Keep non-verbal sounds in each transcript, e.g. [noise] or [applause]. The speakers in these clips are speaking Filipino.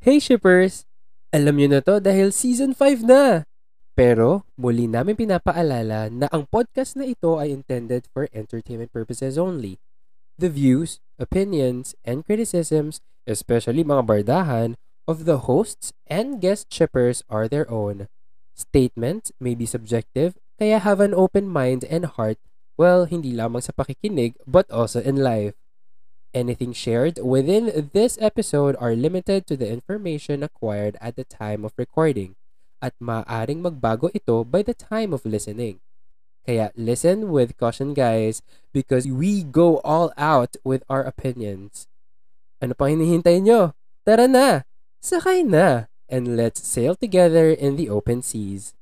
Hey shippers! Alam niyo na to dahil season 5 na! Pero muli namin pinapaalala na ang podcast na ito ay intended for entertainment purposes only. The views, opinions, and criticisms, especially mga bardahan, of the hosts and guest shippers are their own. Statements may be subjective, kaya have an open mind and heart, well, hindi lamang sa pakikinig, but also in life. Anything shared within this episode are limited to the information acquired at the time of recording at maaaring magbago ito by the time of listening. Kaya listen with caution guys because we go all out with our opinions. Ano pa hinihintay nyo? Tara na! Sakay na! And let's sail together in the open seas.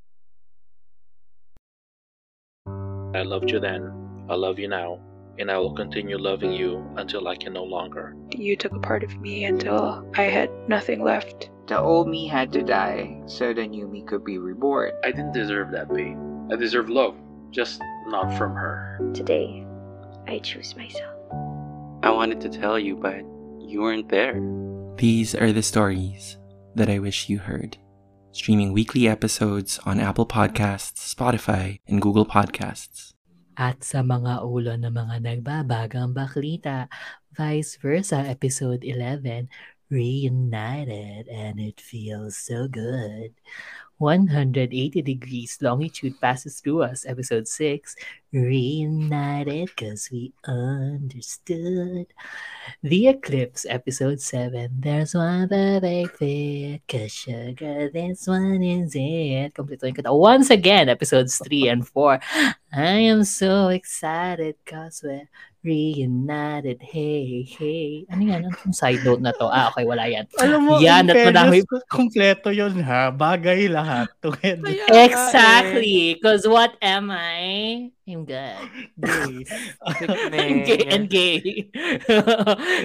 I loved you then, I love you now, and I will continue loving you until I can no longer. You took a part of me until I had nothing left. The old me had to die so the new me could be reborn. I didn't deserve that pain. I deserve love, just not from her. Today, I choose myself. I wanted to tell you, but you weren't there. These are the stories that I wish you heard. Streaming weekly episodes on Apple Podcasts, Spotify, and Google Podcasts. At sa mga ulo ng mga nagbabagang baklita, vice versa, episode 11, Reunited, and it feels so good. 180 degrees longitude passes through us, episode 6, Reunited because we understood. The Eclipse, episode 7, There's one perfect fit, cause sugar, this one is it. Complete ko na. Once again, episodes 3 and 4. I am so excited cause we're reunited. Hey, hey. Ano yan? Anong side note na to? Ah, okay, wala yan. Alam mo, Yan, at madami- kompleto yun ha. Bagay lahat. Together. [laughs] Exactly. Because what am I? I'm good. [laughs] [laughs] Gay. and gay. And [laughs] gay.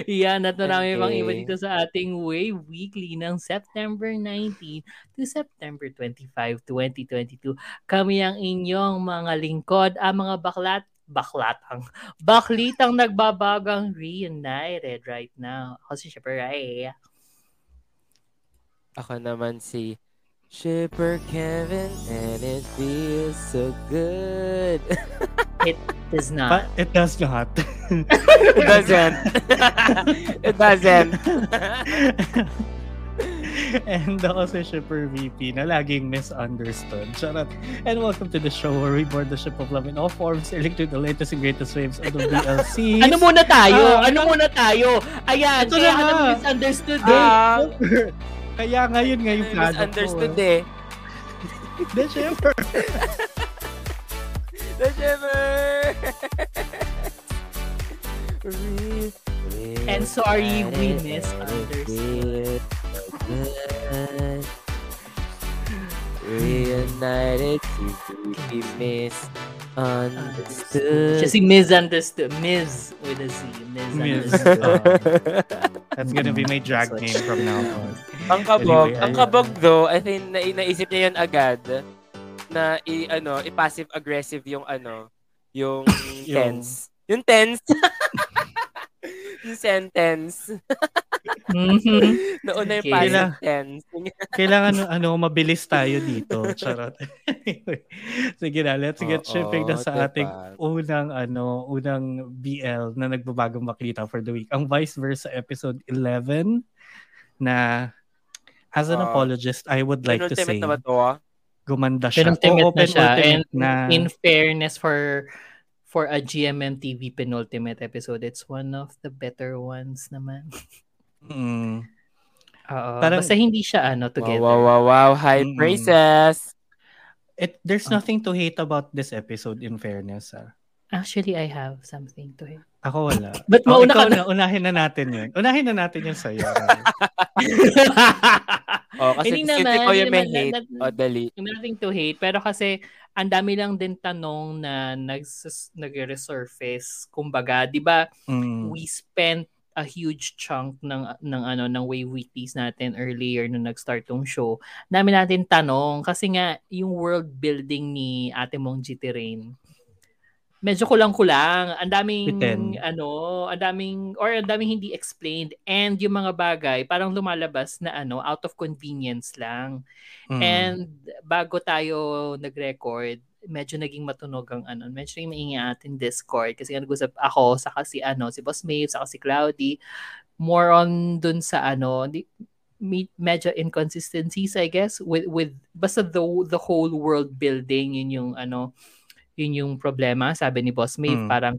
Yan, at marami pang iba gay. dito sa ating Way Weekly ng September 19 to September 25, 2022. Kami ang inyong mga lingkod, ang mga baklat, baklatang, baklitang nagbabagang reunited right now. Ako si Shipper Ray. Ako naman si Shipper Kevin and it feels so good. [laughs] It does But not. it does not. it doesn't. [laughs] it doesn't. [laughs] And ako si Shipper VP na laging misunderstood. Charot. And welcome to the show where we board the ship of love in all forms, sailing through the latest and greatest waves of the VLC. Ano muna tayo? Ah, ano muna tayo? Ayan, Ito kaya na na misunderstood eh. Ah, Kaya ngayon nga yung plano ko. misunderstood eh. The Shipper. The Shipper! Re- And sorry, we misunderstood. Reunited. To be misunderstood. Siya si misunderstood. Miz with a Z. Miz. Misunderstood. [laughs] That's gonna be my drag name from now on. ang kabog, Anyway, ang kabog though, I think na, naisip niya yun agad na i ano, i-passive aggressive yung ano, yung [laughs] Yung- tense. Yung tense. [laughs] yung sentence. Mhm. Nauna yung Okay. Kailang- tense. [laughs] Kailangan ano, mabilis tayo dito. Charot. [laughs] Sige na, let's get Oo, shipping na sa diba? ating unang ano, unang BL na nagbabagong maklita for the week. Ang vice versa episode 11 na as an Ah. apologist, I would like to say na ba to? ah? gumanda siya. Penultimate Oo, na siya. And na. in fairness for for a GMM TV penultimate episode, it's one of the better ones naman. Mm. Oo. Parang- Basta hindi siya ano Wow, together. wow, wow, wow. High Mm-mm. praises. It, there's Ah. nothing to hate about this episode in fairness. Ah. Actually, I have something to hate. Ako wala. But Oh, mauna ikaw ka na. na. Unahin na natin yun. Unahin na natin yun sa'yo. [laughs] Oh, kasi Hindi naman, ikaw yung hindi may naman, hate. that- Oh, dali. nothing to hate. Pero kasi, ang dami lang din tanong na nags- nag-resurface. Kumbaga, di ba, Mm. we spent a huge chunk ng ng ano ng Wave Weeklies natin earlier nung nag-start tong show. Dami natin tanong kasi nga yung world building ni Ate Mong GT Rain medyo kulang-kulang. Ang daming Bitin. ano, ang daming or ang daming hindi explained and yung mga bagay parang lumalabas na ano out of convenience lang. Mm. And bago tayo nag-record, medyo naging matunog ang ano, medyo naging maingay atin Discord kasi nag-usap ako saka si ano, si Boss Maeve, saka si Cloudy more on dun sa ano, di, me- medyo inconsistencies I guess with with basta the the whole world building yun yung ano yun yung problema sabi ni Boss Maeve Mm. parang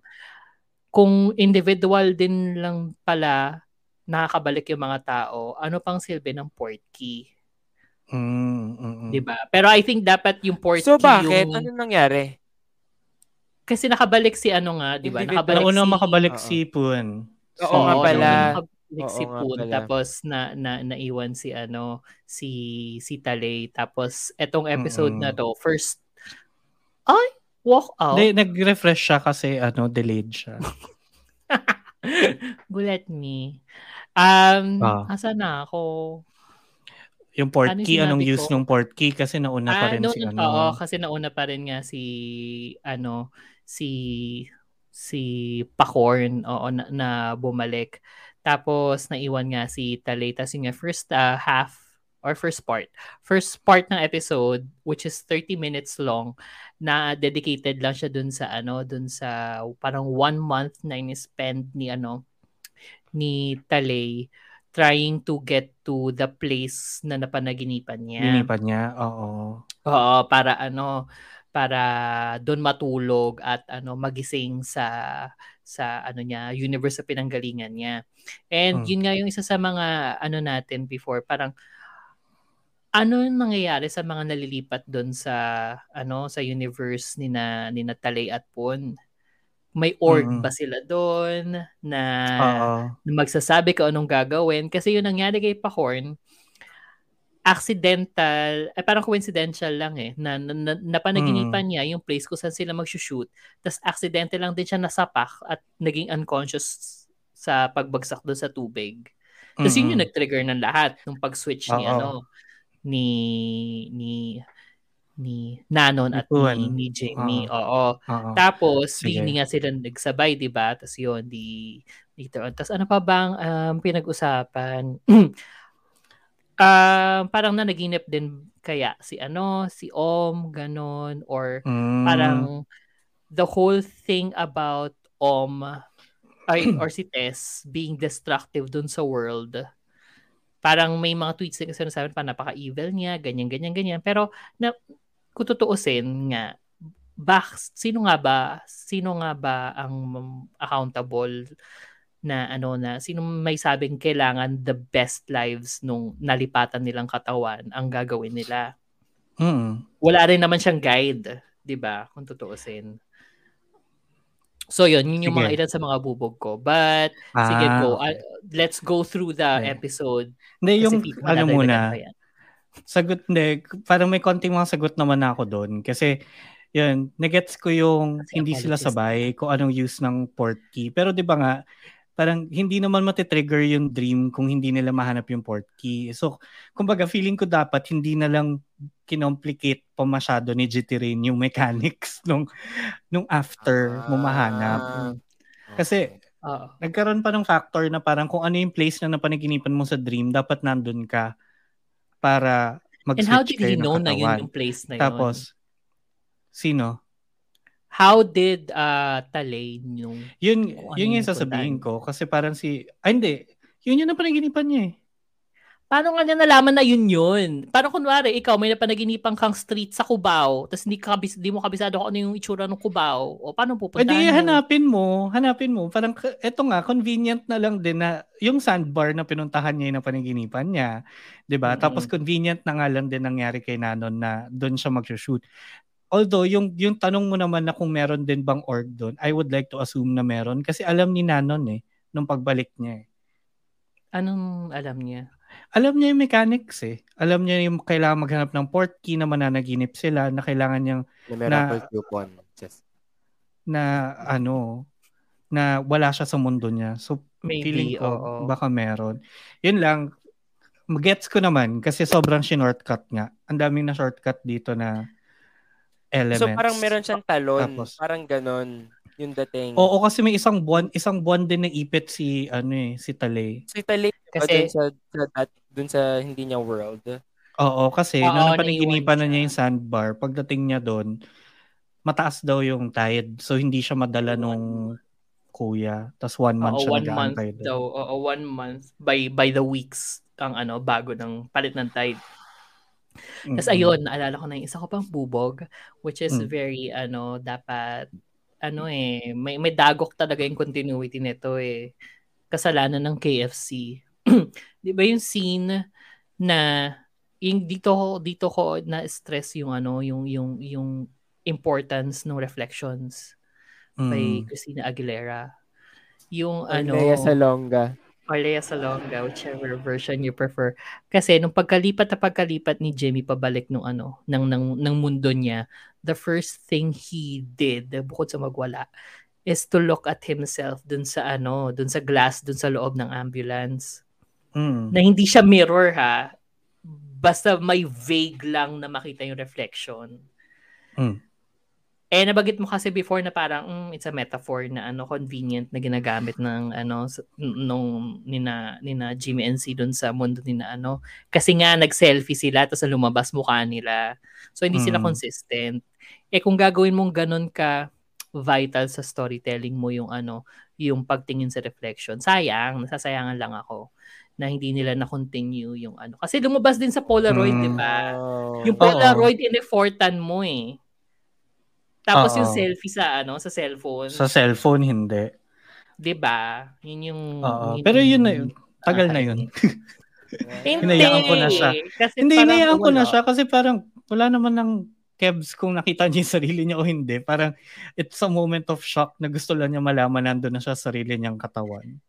kung individual din lang pala nakakabalik yung mga tao ano pang silbi ng port key Mm, mm, mm. 'di ba pero I think dapat yung port So key bakit? yung Ano nangyari? kasi nakabalik si ano nga 'di ba Individual. nakabalik Nauna si makabalik Oo. si Poon. Oo nga Oo, pala. nakabalik Oo si nga Poon tapos na, na naiwan si ano si si Talay tapos etong episode na Mm-mm. to first ay walk out Hindi, nag-refresh siya kasi ano, delayed siya. [laughs] Gulat me. Um, Ah. asa na ako? Yung port Ano key, anong sinabi use ko? ng port key kasi nauna pa Ah, rin no, si no, ano. Oo, kasi nauna pa rin nga si ano si si Pacorn oo na, na bumalik. Tapos naiwan nga si Talay. Tapos yung nga, first ah, half or first part. First part ng episode which is 30 minutes long na dedicated lang siya dun sa ano, dun sa parang one month na in-spend ni ano ni Talay trying to get to the place na napanaginipan niya. Ginipan niya, oo. Oo, para ano, para doon matulog at ano magising sa sa ano niya, universe sa pinanggalingan niya. And Hmm. yun nga yung isa sa mga ano natin before, parang ano yung nangyayari sa mga nalilipat doon sa ano sa universe ni na ni Natalay at Pon? May org Mm. ba sila doon na na magsasabi ka anong gagawin. Kasi yung nangyari kay Pahorn, accidental, eh, parang coincidental lang eh, na, na, na napanaginipan niya yung place kung saan sila mag-shoot. Tapos accidental lang din siya nasapak at naging unconscious sa pagbagsak doon sa tubig. Tapos yun yung nag-trigger ng lahat ng pag-switch ni Oo. ano ni ni ni Nanon at ni, ni Jamie. Oo. Oo. Oo. Tapos, Sige. hindi nga sila nagsabay, di ba? Tapos yun, di, later on. Tapos ano pa bang um, pinag-usapan? [clears throat] um, parang na naginip din kaya si ano, si Om, ganon, or Mm. parang the whole thing about Om ay, or si Tess being destructive dun sa world. Parang may mga tweets din kasi sinasabi pa napaka-evil niya, ganyan, ganyan, ganyan. Pero na, kung tutuusin nga, bak, sino nga ba, sino nga ba ang accountable na ano na, sino may sabing kailangan the best lives nung nalipatan nilang katawan ang gagawin nila? Mm. wala rin naman siyang guide, 'di ba? Kung tutuusin. So yun, yun yung Sige. mga ilan sa mga bubog ko. But sige Ah, go. okay. Ah, let's go through the Okay. episode. Hindi, yung ano muna, sagot, hindi, parang may konting mga sagot naman ako doon. Kasi, yun, nagets ko yung Kasi hindi sila sabay kung anong use ng port key. Pero di ba nga, parang hindi naman matitrigger yung dream kung hindi nila mahanap yung port key. So, kumbaga, feeling ko dapat hindi na lang kinomplicate pa masyado ni GT Rain yung mechanics [laughs] nung, nung after mo mahanap. Ah, Kasi, Oo. nagkaroon pa ng factor na parang kung ano yung place na napanaginipan mo sa dream, dapat nandun ka para mag-switch And how did he know na yun yung place na yun? Tapos, sino? How did uh, Talay yung Yun, ano yun yung sasabihin ko. Kasi parang si, ay hindi, yun yung napanaginipan niya eh. Paano nga niya nalaman na yun yun? Parang kunwari, ikaw may napanaginipan kang street sa Cubao, tapos hindi, ka, kabis- di mo kabisado kung ano yung itsura ng Cubao. O paano pupuntahan di mo? hanapin mo, hanapin mo. Parang, eto nga, convenient na lang din na yung sandbar na pinuntahan niya yung napanaginipan niya. 'di ba Mm-mm. Tapos convenient na nga lang din nangyari kay Nanon na doon siya mag-shoot. Although, yung, yung tanong mo naman na kung meron din bang org doon, I would like to assume na meron. Kasi alam ni Nanon eh, nung pagbalik niya eh. Anong alam niya? Alam niya yung mechanics eh. Alam niya yung kailangan maghanap ng port key na mananaginip sila, na kailangan niyang na coupon. Just, na ano, na wala siya sa mundo niya. So, Maybe, feeling ko, oo. baka meron. Yun lang, gets ko naman kasi sobrang shortcut nga. Ang daming na shortcut dito na elements. so parang meron siyang talon. Tapos- parang ganon. yung dating. Oo, kasi may isang buwan, isang buwan din na ipit si, ano eh, si Tale. Si Tali, Kasi- dun sa, sa, that- dun sa hindi niya world. Oo, kasi Oo, nung napanaginipan na niya yung sandbar, pagdating niya doon, mataas daw yung tide. So, hindi siya madala nung kuya. Tapos one month Oo, siya one month daw. Oo, one month by by the weeks ang ano bago ng palit ng tide. Tapos Mm-mm. ayun, naalala ko na yung isa ko pang bubog which is Mm. very ano dapat ano eh may may dagok talaga yung continuity nito eh. Kasalanan ng KFC. [clears throat] 'Di ba yung scene na yung dito dito ko na stress yung ano yung yung yung importance ng reflections Mm. Christina Aguilera. Yung Or ano Lea Salonga. Or Lea Salonga, whichever version you prefer. Kasi nung pagkalipat na pagkalipat ni Jimmy pabalik nung ano, ng, ng, ng mundo niya, the first thing he did, bukod sa magwala, is to look at himself dun sa ano, dun sa glass, dun sa loob ng ambulance. Mm. Na hindi siya mirror ha, basta may vague lang na makita yung reflection. Mm. Eh nabagit mo kasi before na parang mm, it's a metaphor na ano convenient na ginagamit ng ano nung nina nina Jimmy and C doon sa mundo nina ano kasi nga nag-selfie sila tapos lumabas mukha nila. So hindi sila Mm. consistent. Eh kung gagawin mong ganun ka vital sa storytelling mo yung ano yung pagtingin sa reflection. Sayang, nasasayangan lang ako na hindi nila na-continue yung ano. Kasi lumabas din sa Polaroid, Mm. di ba? Oh. Yung. Polaroid in-effortan mo eh. Tapos yung Oo. selfie sa ano sa cellphone, Sa cellphone, hindi. 'di ba? Yun yung Oo. yun Pero yung yun na yun. Tagal na yun. [laughs] Hindi. Hinayaan ko na siya. Kasi hindi, hinayaan ko na siya kasi parang wala naman ng kebs kung nakita niya yung sarili niya o hindi. Parang it's a moment of shock na gusto lang niya malaman nandun na siya sa sarili niyang katawan.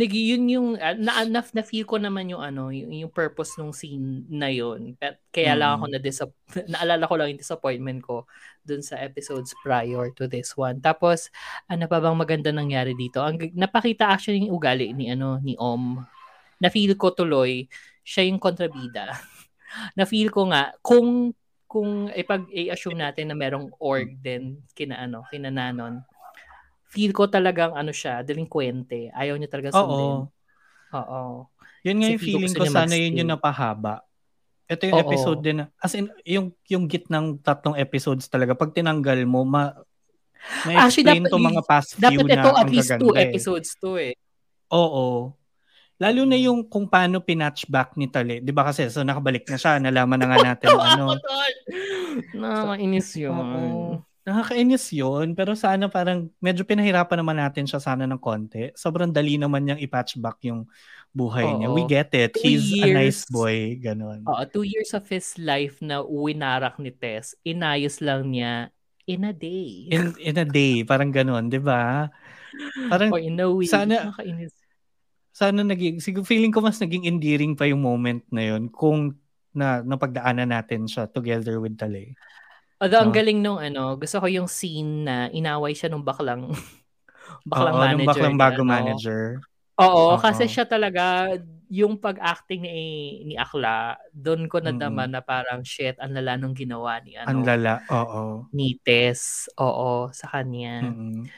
Nagi, yun yung uh, na, na, na feel ko naman yung ano, yung, yung purpose ng scene na yun. Kaya lang ako Mm. na [laughs] naalala ko lang yung disappointment ko dun sa episodes prior to this one. Tapos ano pa bang maganda nangyari dito? Ang napakita actually yung ugali ni ano ni Om. Na feel ko tuloy siya yung kontrabida. [laughs] na feel ko nga kung kung ipag i-assume natin na merong org din kina ano, kina Nanon. Feel ko talagang ano siya, delinkwente. Ayaw niya talaga sundin. Oo. Oo. Yun nga Kasi yung feeling ko sana yun magstay. yung napahaba. Ito yung Oo. episode din. As in, yung, yung gitnang tatlong episodes talaga, pag tinanggal mo, ma, Actually, na-explain dapat, to mga past few dapat na ito at least two eh. episodes to eh. Oo. Lalo na yung kung paano pinatch back ni Tale. Di ba kasi, so nakabalik na siya, nalaman na nga [laughs] natin ano. Nakakainis yun. Oo. Nakakainis yun, pero sana parang medyo pinahirapan naman natin siya sana ng konti. Sobrang dali naman niyang i-patch back yung buhay niya. Oo. We get it. Two He's a nice years. boy. Ganon. Oo, two years of his life na winarak ni Tess, inayos lang niya in a day. In, in a day, parang ganon, di ba? Parang Or in a week. sana- Nakakainis. sana naging, siguro feeling ko mas naging endearing pa yung moment na yun kung na napagdaanan natin siya together with Tale. Although ang No? galing nung ano, gusto ko yung scene na inaway siya nung baklang [laughs] baklang Oo, manager. nung baklang ni bago ano. manager. Oo, Oo. kasi siya talaga yung pag-acting ni ni Akla, doon ko nadama na parang shit, ang lala nung ginawa ni ano Ang lala, oo. ni Tess. Oo, sa kanya. Mm-mm.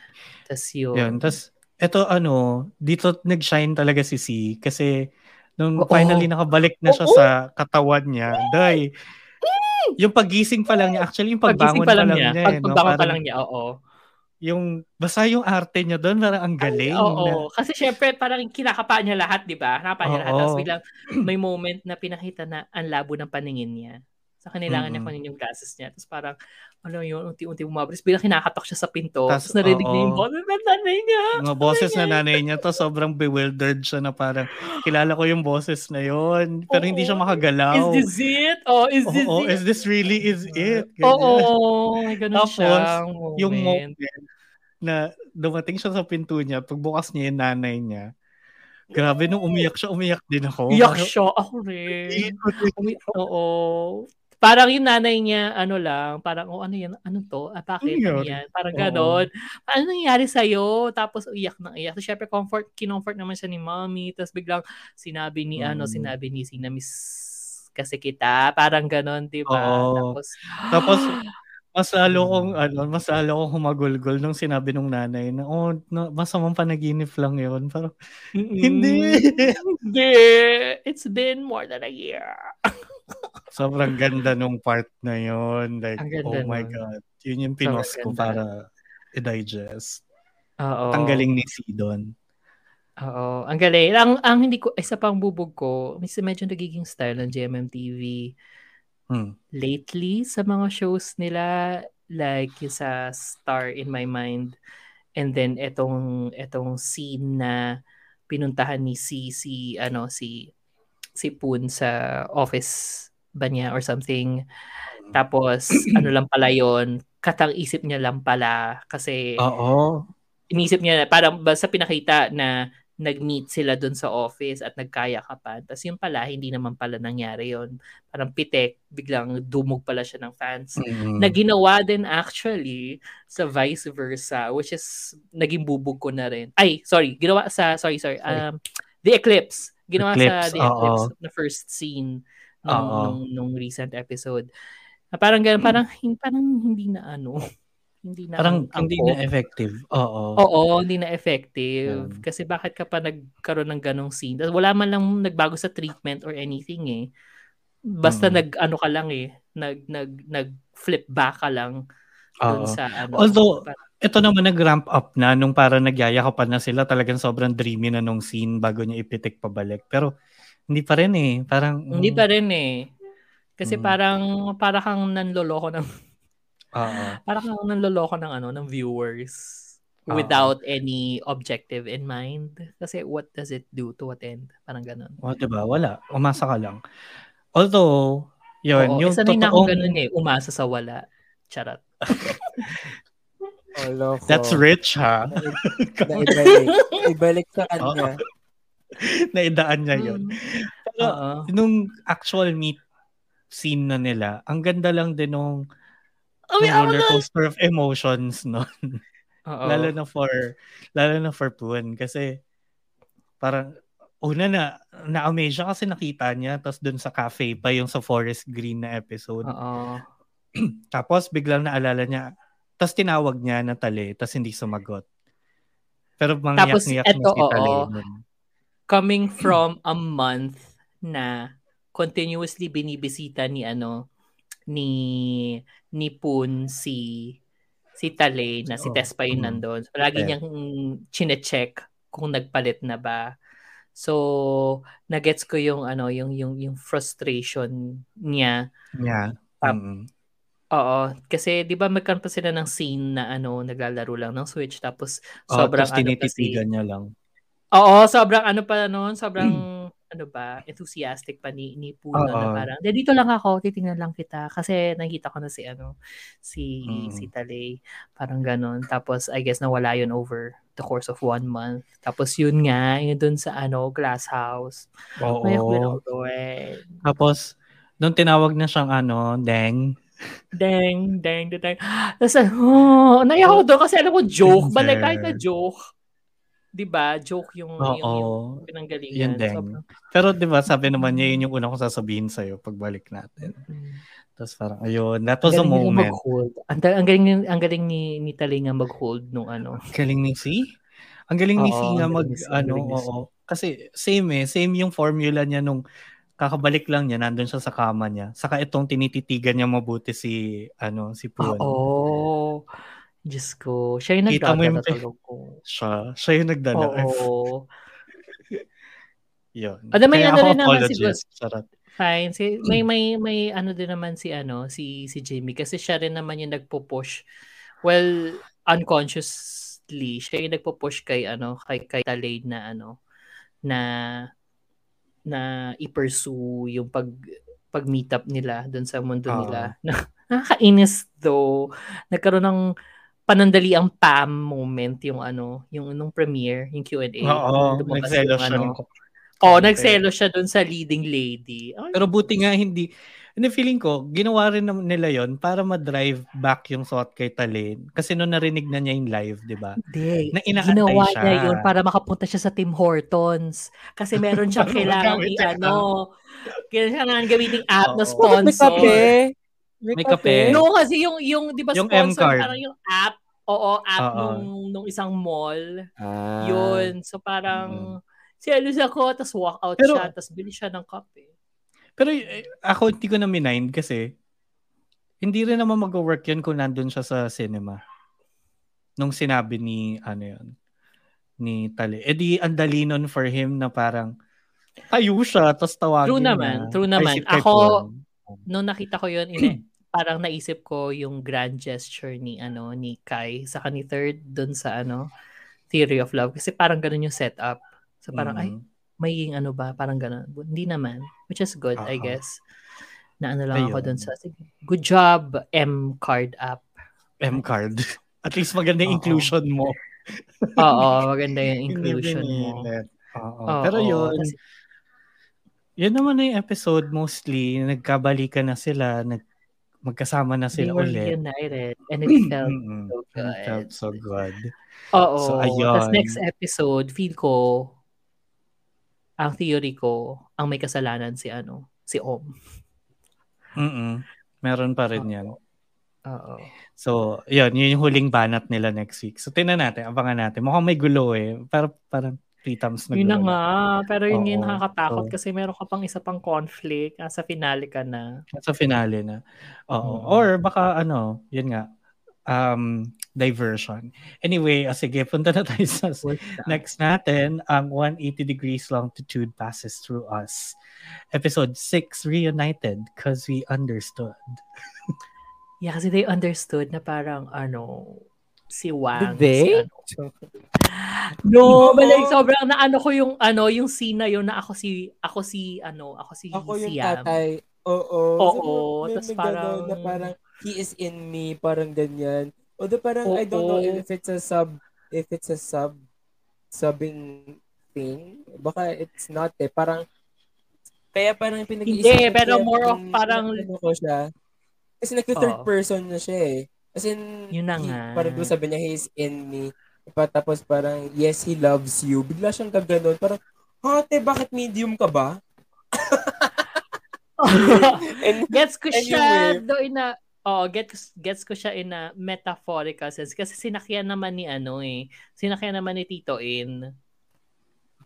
Tas yun. Yun. Tapos, eto ano, dito nag-shine talaga si C kasi nung Oo. finally nakabalik na siya Oo. sa katawan niya, day, yung pagising pa lang niya, actually yung pagbangon Pagising pa lang niya. niya, eh, no? pagbangon pa Parang lang niya, oo. Yung, basta yung arte niya doon, parang ang galing. Oo. na, Kasi syempre, parang kinakapa niya lahat, di ba? Nakapa niya lahat. Oo. Tapos biglang may moment na pinakita na ang labo ng paningin niya. Sa kailangan niya Mm-mm. kunin yung glasses niya. Tapos parang, ano yun, unti-unti bumabalik. Biglang kinakatok siya sa pinto. Tapos narinig niya yung boses ng nanay niya. mga boses na nanay niya to sobrang bewildered siya na parang kilala ko yung boses na yon pero hindi siya makagalaw. Is this it? Oh, is this Oo, it? is this really is it? Oo, Ganyan. may ganun Tapos, siyang yung moment. na dumating siya sa pinto niya, pagbukas niya yung nanay niya, grabe, nung umiyak siya, umiyak din ako. Iyak siya. Ako rin. Umi- Oo. Parang yung nanay niya, ano lang, parang, oh, ano yan? Ano to? Ah, bakit? Ano Ano yan? Parang ganon. Ano nangyari sa'yo? Tapos uiyak na iyak. So, syempre, comfort, kinomfort naman siya ni mommy. Tapos biglang sinabi ni, ano, Mm. sinabi ni Sina Miss kasi kita. Parang ganon, di ba? Tapos, Tapos, [gasps] Mas lalo kong ano, mas lalo kong humagulgol nung sinabi nung nanay na oh, na, masamang panaginip lang 'yon. Parang hindi. Hindi. It's been more than a year. [laughs] Sobrang ganda nung part na 'yon. Like, oh my nun. god. Yun yung pinos ko para i-digest. Oo. Ang galing ni Sidon. Oo, ang galing. Ang, ang hindi ko, isa pang bubog ko, mis- medyo nagiging style ng GMMTV Hmm. lately sa mga shows nila, like yung sa Star in My Mind, and then etong, etong scene na pinuntahan ni si, si, ano, si, si Poon sa office ba niya or something. Tapos, [clears throat] ano lang pala yon katang isip niya lang pala kasi Oo. inisip niya, parang basta pinakita na nag-meet sila dun sa office at nagkayakapan. Tapos yun pala, hindi naman pala nangyari yon Parang pitek, biglang dumog pala siya ng fans. Mm. Na ginawa din actually sa vice versa, which is naging bubog ko na rin. Ay, sorry, ginawa sa, sorry, sorry, Sorry. um, The Eclipse. Ginawa sa The oo. Eclipse na first scene nung, nung, nung recent episode. Na parang ganun, parang, parang hindi na ano, [laughs] hindi na Parang ang- hindi angkop. na effective. Oo. Oo, hindi na effective. Yan. Kasi bakit ka pa nagkaroon ng ganong scene? Wala man lang nagbago sa treatment or anything eh. Basta Mm. nag ano ka lang eh, nag nag nag flip back ka lang dun Oo. sa ano. Although, Parang- ito naman nag-ramp up na nung para nagyayakapan na sila. Talagang sobrang dreamy na nung scene bago niya ipitik pabalik. Pero hindi pa rin eh. Parang, hindi pa rin eh. Kasi Mm. parang para kang nanloloko ng Oo. [laughs] para kang nanloloko ng ano ng viewers Oo. without any objective in mind. Kasi what does it do to what end? Parang ganun. O, diba? Wala. Umasa ka lang. Although, yun, Oo, yung eh, sanay na ako totoong... ganun eh, umasa sa wala. Charot. [laughs] Olo ko. That's rich, ha? [laughs] Naibalik. Ibalik sa kanya. Naidaan niya yun. Pero, Oo. nung actual meet scene na nila, ang ganda lang din nung, Oh, nung roller coaster of emotions nun. Oo. lalo na for, lalo na for Puan. Kasi, parang, una na, na-amaze siya kasi nakita niya, tapos dun sa cafe pa yung sa Forest Green na episode. Oo. [clears throat] Tapos biglang naalala niya, tapos tinawag niya na tali, tapos hindi sumagot. Pero eto, na si tali. oo. Coming from a month na continuously binibisita ni ano ni ni Poon si si Tale na si Oo. Tess pa yun Mm. nandun. So, lagi Tess. niyang chine-check kung nagpalit na ba. So, nagets ko yung ano, yung yung yung frustration niya. Yeah. Tap- Mm. Oo, kasi 'di ba magkaroon pa sila ng scene na ano, naglalaro lang ng Switch tapos Oh, sobrang tapos ano pa si tinititigan niya lang. Oo, sobrang ano pa noon, sobrang [clears throat] ano ba, enthusiastic pa ni ni Puno na Oo. parang, "De, dito lang ako, titingnan lang kita." Kasi nakita ko na si ano, si Mm. si Talay, parang ganon. Tapos I guess nawala yun over the course of one month. Tapos yun nga, yun dun sa ano, glass house. Oo. May ako doon. Tapos, nung tinawag na siyang ano, Deng, Dang, dang, dang, dang. Tapos, oh, [gasps] naiyak ako doon kasi alam ko joke. Balik kahit na joke. 'Di ba? Joke yung, yung, yung pinanggalingan. Yun Deng. Sobrang- Pero 'di ba sabi naman niya yun yung una kong sasabihin sa pagbalik natin. Tapos parang ayun, that was a Ang moment. Mag-hold. Ang, ang galing ang galing ni ni Talinga mag-hold nung ano. Galing ni C? Ang galing ni C nga ang mag ang ano, oo. Kasi same eh, same yung formula niya nung kakabalik lang niya, nandun siya sa kama niya. Saka itong tinititigan niya mabuti si ano, si Puan. Oo. Diyos ko. Siya yung Kita mo yung nagdadala tulog ko. Siya, siya yung nagdala. Oo. [laughs] Yun. Ano, may Kaya ano rin naman si. Charot. Fine. Si, may may may ano din naman si ano si si Jimmy kasi siya rin naman yung nagpo-push. Well, unconsciously siya yung nagpo-push kay ano kay kay Talay na ano na na i-pursue yung pag pag meet up nila doon sa mundo Oo. nila. [laughs] Nakakainis though. Nagkaroon ng panandaliang Pam moment yung ano, yung nung premiere, yung Q&A. Oo, nagselo siya ano, Oo, nagselo siya doon sa leading lady. Ay, Pero buti nga hindi. Hindi, feeling ko, ginawa rin nila yon para ma-drive back yung thought kay Talin. Kasi nung narinig na niya yung live, di ba? Hindi. Na inaantay Ginawa siya. niya yun para makapunta siya sa Tim Hortons. Kasi meron siyang [laughs] kailangan i-ano. Kailangan gamitin app na Oo. sponsor. Bakit may kape? May kape. No, kasi yung, yung di ba Yung sponsor, M-card. parang yung app, oo, app Oo. nung, nung isang mall. Ah. Yun. So parang, selos ako, tapos walk out Pero- siya, tapos bili siya ng kape. Pero eh, ako hindi ko na minind kasi hindi rin naman mag-work yun kung nandun siya sa cinema. Nung sinabi ni, ano yun, ni Tali. Eh di, ang dali nun for him na parang tayo siya, tapos tawagin True naman, true Ay, naman. Ako, one. nung nakita ko yun, ine, parang naisip ko yung grand gesture ni ano ni Kai sa ni third dun sa ano Theory of Love kasi parang ganun yung setup. So parang ay Mm. Magiging ano ba parang ganun. Hindi naman, which is good I Oo. guess. Na ano lang ako Ayun. dun sa good job M card app. M-card. [laughs] At least maganda yung Oo. inclusion mo. [laughs] Oo, maganda yung inclusion mo. Oo. Pero yun, kasi- yun naman na yung episode mostly. Nagkabalikan na sila, nag, magkasama na They sila were ulit. reunited and it [clears throat] felt so And it felt good. so good. Oo. So, Tapos ayun. next episode, feel ko, ang theory ko, ang may kasalanan si ano, si Om. Mm-mm. Meron pa rin yan. Oo. So, yun, yun yung huling banat nila next week. So, tinan natin, abangan natin. Mukhang may gulo eh. Pero parang three times na Yun na gulo nga. Pero yun yung nakakatakot So- kasi meron ka pang isa pang conflict. Nasa finale ka na. Sa finale na. Oo. Mm. Or baka ano, yun nga, um, diversion. Anyway, ah, sige, punta na tayo sa next natin. Ang 180 degrees longitude passes through us. Episode 6, Reunited, Cause We Understood. [laughs] Yeah, kasi they understood na parang ano, si Wang. Did they? Si, ano. No, but like sobrang na ano ko yung ano, yung scene na yun na ako si ako si ano, ako si Ako yung Siam. tatay. Oo. Oo, may ganon parang- na parang he is in me, parang ganyan. Although parang I don't know Oo. if it's a sub, if it's a sub, subbing thing. Baka it's not eh. Parang, kaya parang pinag-iisip Hindi, ko pero more of parang- ano ko siya. Kasi nag-third Oo. person na siya eh. As in, Yun na he- nga. parang doon sabi niya, he is in me. Pa, tapos parang, yes, he loves you. Bigla siyang gaganon. Parang, Hate, bakit medium ka ba? [laughs] [laughs] And, gets ko siya Anyway. do in a Oh, gets gets ko siya in a metaphorical sense kasi sinakyan naman ni ano eh. Sinakyan naman ni Tito In.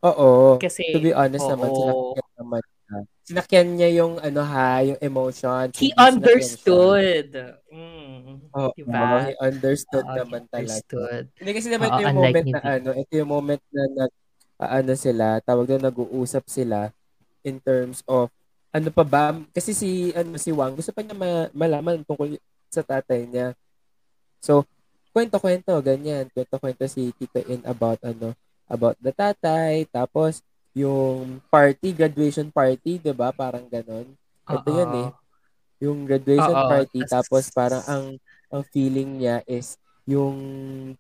oo. Kasi to be honest naman, oo. sinakyan naman niya. Sinakyan niya yung ano ha, yung emotion. He understood. Mm. Oo, Diba? he understood Oo, naman he talaga. understood. Hindi kasi naman Oo, ito yung moment na ano, ito yung moment na nag ano sila, tawag doon nag-uusap sila in terms of ano pa ba kasi si ano si Wang gusto pa niya ma- malaman tungkol sa tatay niya. So, kwento-kwento ganyan, kwento-kwento si Tito In about ano about the tatay, tapos yung party, graduation party, 'di ba? Parang ganon. Ito yun eh. Yung graduation Oo, party tapos parang ang ang feeling niya is yung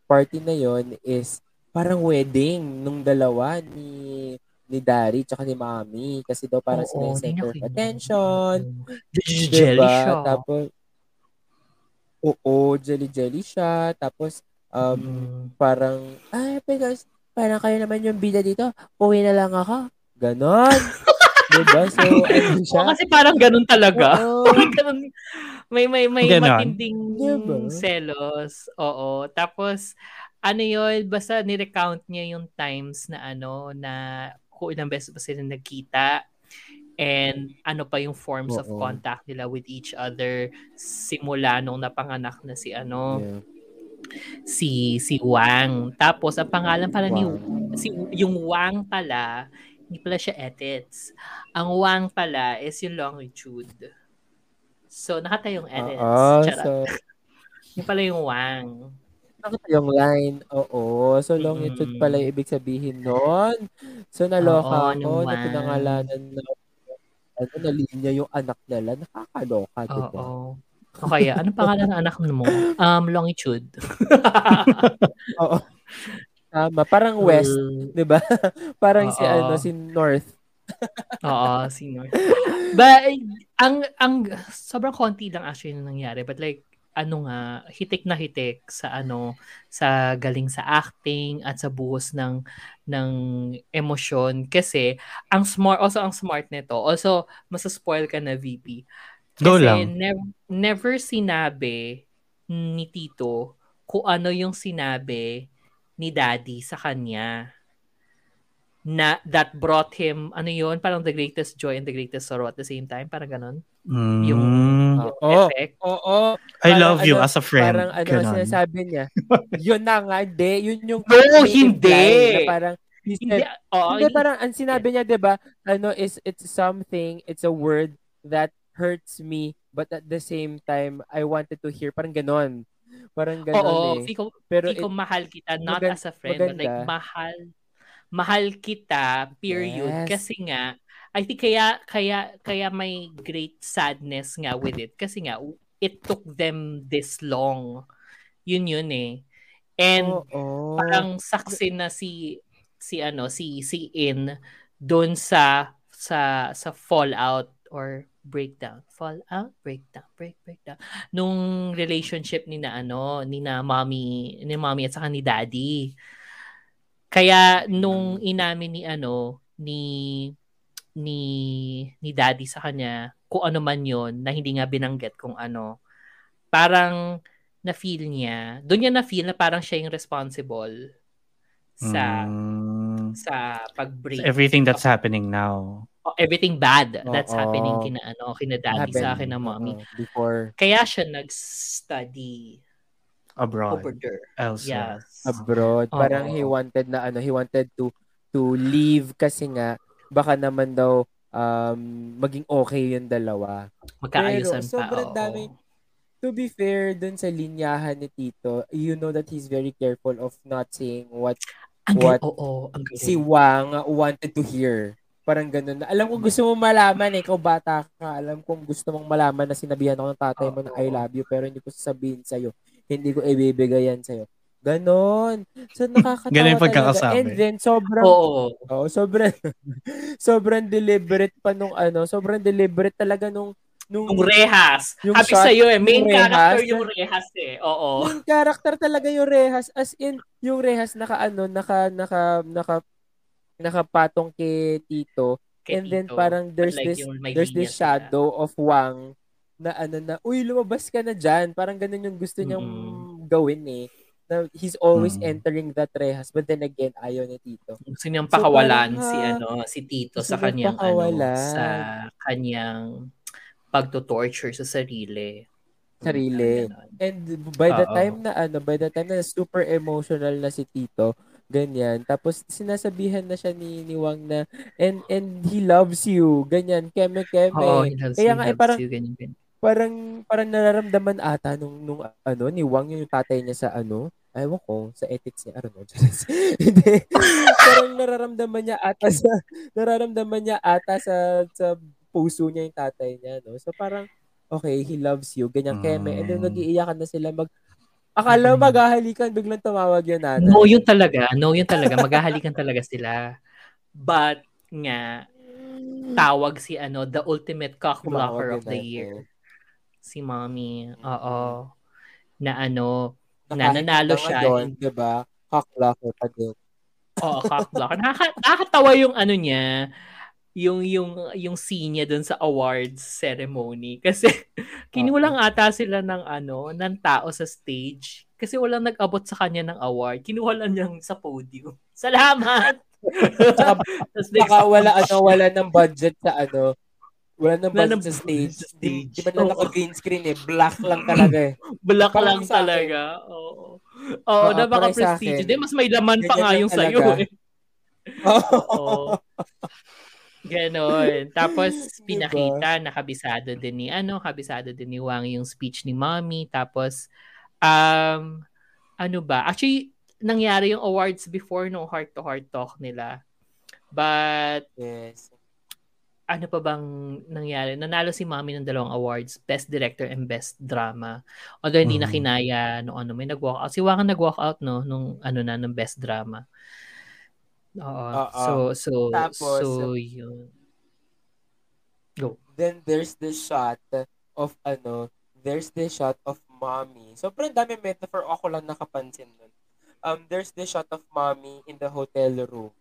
party na yon is parang wedding nung dalawa ni ni Dari tsaka ni Mami kasi daw parang sila yung center of attention. Jelly Diba? siya. Tapos Oo, jelly jelly siya. Tapos um Mm. parang ay because parang kayo naman yung bida dito. Uwi na lang ako. Ganon. [laughs] diba? So, ano siya? Oo, kasi parang ganun talaga. Oo. [laughs] Parang ganun. May may may Ganon. matinding Diba? selos. Oo. Tapos ano yun, basta ni-recount niya yung times na ano na kung ilang beses ba sila nagkita and ano pa yung forms of Oo. contact nila with each other simula nung napanganak na si ano Yeah. si si Wang. Tapos ang pangalan pala ni Wang. si yung Wang pala hindi pala siya edits. Ang Wang pala is yung longitude. So nakatayong edits. Oo, Charot. so Yung pala yung Wang. Nakita yung line. Oo. So, longitude Mm-mm. pala yung ibig sabihin nun. So, naloka Oo, ako na pinangalanan na ano, na linya yung anak nila. Nakakaloka, di ba? Oo. O kaya, anong pangalan ng anak mo? Um, longitude. [laughs] Oo. Tama. Parang west, Uh, di ba? [laughs] Parang si Oo. ano, si north. Oo, senior. [laughs] But, ang, ang, sobrang konti lang actually na nangyari. But like, ano nga, hitik na hitik sa ano, sa galing sa acting at sa buhos ng, ng emosyon. Kasi, ang smart, also ang smart nito, also, masaspoil ka na VP. Go Kasi lang. nev- never sinabi ni Tito kung ano yung sinabi ni Daddy sa kanya na that brought him, ano yun, parang the greatest joy and the greatest sorrow at the same time, parang ganun. Yung, Mm. Oo. Oo. I Parang love you ano, as a friend. Parang ano Ganon. sinasabi niya. yun na nga, hindi. Yun yung No, hindi. parang he Hindi, said, oo, hindi parang ang sinabi niya, 'di ba? Ano is it's something, it's a word that hurts me but at the same time I wanted to hear parang ganon. Parang ganon Oo, eh. Fiko, Pero Fiko it- mahal kita, not magan- as a friend, but like maganda. mahal, mahal kita, period. Yes. Kasi nga, I think kaya, kaya, kaya may great sadness nga with it. Kasi nga, it took them this long. Yun yun eh. And Oo. parang saksi na si si ano si si In doon sa sa sa fallout or breakdown fallout breakdown break breakdown nung relationship ni na ano ni na mommy ni mommy at saka ni daddy kaya nung inamin ni ano ni ni ni daddy sa kanya kung ano man yon na hindi nga binanggit kung ano parang na feel niya doon niya na feel na parang siya yung responsible sa Mm. sa pag-break Everything that's of- happening now. oh, everything bad that's Oo. happening kina ano kina daddy sa akin na mommy Oo, before kaya siya nag-study Abroad. over there Elsewhere. yes abroad. Parang Oo. he wanted na ano, he wanted to to leave kasi nga baka naman daw um maging okay yung dalawa. magkaayusan Pero pa sobrang dami. To be fair dun sa linyahan ni Tito, you know that he's very careful of not saying what ang what galing, oo ang si Wang wanted to hear. Parang ganun. Alam ko gusto mo malaman eh, ikaw bata ka. Alam kong gusto mong malaman na sinabihan ako ng tatay mo na I love you pero hindi ko sasabihin sa'yo. Hindi ko ibibigay yan sa'yo. Ganon. So [laughs] nakakatawa Ganun yung talaga. pagkakasabi. And then sobrang oo Oo, sobrang [laughs] sobrang deliberate pa nung ano, sobrang deliberate talaga nung nung yung rehas Yung happy shot, sa iyo eh main yung character rehas. yung rehas eh oo yung character talaga yung Rehas as in yung Rehas naka ano, naka naka naka nakapatong kay Tito Kay and then Tito. parang there's But like this there's this shadow of Wang na ano na uy lumabas ka na diyan parang ganun yung gusto niyang Mm-mm. gawin eh na he's always Mm. entering that Rehas but then again ayaw ni Tito gusto niyang So, pakawalan parang, si ano si Tito sa kanyang ano pakawalan. sa kanyang pagto-torture sa sarili. sarili. And by the Oo. time na ano, by the time na super emotional na si Tito, ganyan. Tapos sinasabihan na siya ni, ni Wang na and and he loves you, ganyan, keme keme. Oo, he loves Kaya you, nga eh, loves parang you, ganyan, ganyan. Parang parang nararamdaman ata nung nung ano ni Wang yung tatay niya sa ano, ayaw ko sa ethics niya, I don't know. [laughs] Hindi. parang nararamdaman niya ata sa nararamdaman niya ata sa sa puso niya yung tatay niya, no. So parang okay, he loves you, ganyan keme. And then Mm. nag-iiyakan na sila mag Akala mo maghahalikan, biglang tumawag yung nanay. No, yun talaga. No, yun talaga. Maghahalikan talaga sila. But nga, tawag si ano, the ultimate cockblocker Tumawag of the year. Si mommy. Oo. Na ano, Na na kahit nanalo hanggang siya. ngayon, di ba? Cockblocker pa din. Oo, [laughs] cockblocker. Nakaka, nakakatawa yung ano niya, yung yung yung scene niya doon sa awards ceremony [laughs] kasi kinulang ata sila ng ano ng tao sa stage kasi walang nag-abot sa kanya ng award kinuha lang niyang sa podium [laughs] salamat Baka next- wala ano, wala ng budget sa ano. Wala ng Wala budget ng sa stage. sa Di, stage. di ba na naka-green screen eh. Black lang talaga eh. [laughs] Black Parang lang talaga. Oo. Oo, Oo, na baka parang sa prestige. akin. Di, mas may laman pa nga yung sa'yo talaga. eh. [laughs] Oo. Ganon. Tapos, Diba? pinakita, nakabisado din ni, ano, kabisado din ni Wang yung speech ni mommy. Tapos, um, ano ba? Actually, nangyari yung awards before no heart-to-heart talk nila. But, Yes. Ano pa bang nangyari? Nanalo si Mami ng dalawang awards, Best Director and Best Drama. Although hindi na Mhm. kinaya no ano, may nag-walk out. Si Wang ang nag-walk out no nung ano na ng Best Drama. Oo. Oo. So so Tapos, so yun. Go. Then there's this shot of ano, there's this shot of mommy. Sobrang dami metaphor ako lang nakapansin nun. Um, there's this shot of mommy in the hotel room.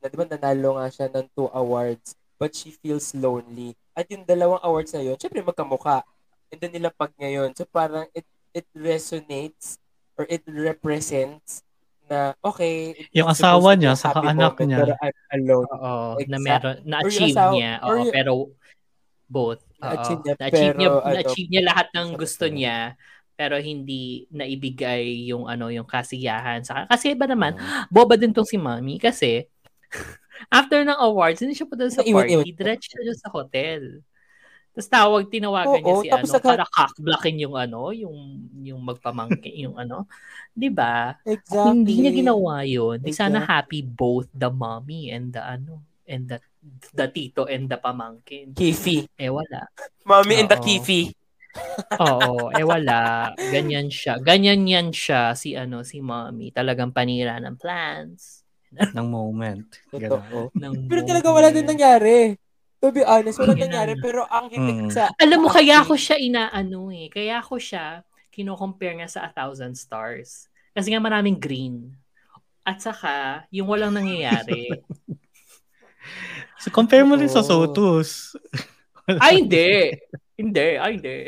Na di ba nanalo nga siya ng two awards but she feels lonely. at yung dalawang awards na yun, syempre magkamukha. And then nilapag ngayon. So parang it it resonates or it represents na okay, Yung asawa niya, a saka happy anak moment, niya. Pero I'm alone. Oo, na Exact- meron, na-achieve asawa- niya. or Oo, yung- pero both. Oo, Na-achieve niya, na-achieve niya, pero ano, na-achieve niya lahat ng sa gusto niya pero hindi naibigay yung ano yung kasiyahan sa kasi iba naman boba din tong si Mami kasi after ng awards hindi siya punta sa party diretso siya sa hotel tapos tawag tinawagan niya Oo, si tapos ano nagka- para cockblockin yung ano yung yung magpamangkin [laughs] yung ano 'di ba Exactly. hindi niya ginawa yun di sana Exactly. happy both the mommy and the ano and the the tito and the pamangkin Kifi. eh wala Mommy and the Oo. Kifi. [laughs] Oo, eh wala. Ganyan siya. Ganyan yan siya si ano si Mommy. Talagang panira ng plans. [laughs] ng moment. Totoo. Ng Pero talaga wala din nangyari. To be honest, wala Yun nangyari. na. Pero ang hindi Mm. sa... Alam mo, kaya ko siya inaano eh. Kaya ko siya kino-compare nga sa A Thousand Stars. Kasi nga maraming green. At saka, yung walang nangyayari. [laughs] So compare mo rin sa. Sotus. ay, hindi. Hindi. Ay, hindi.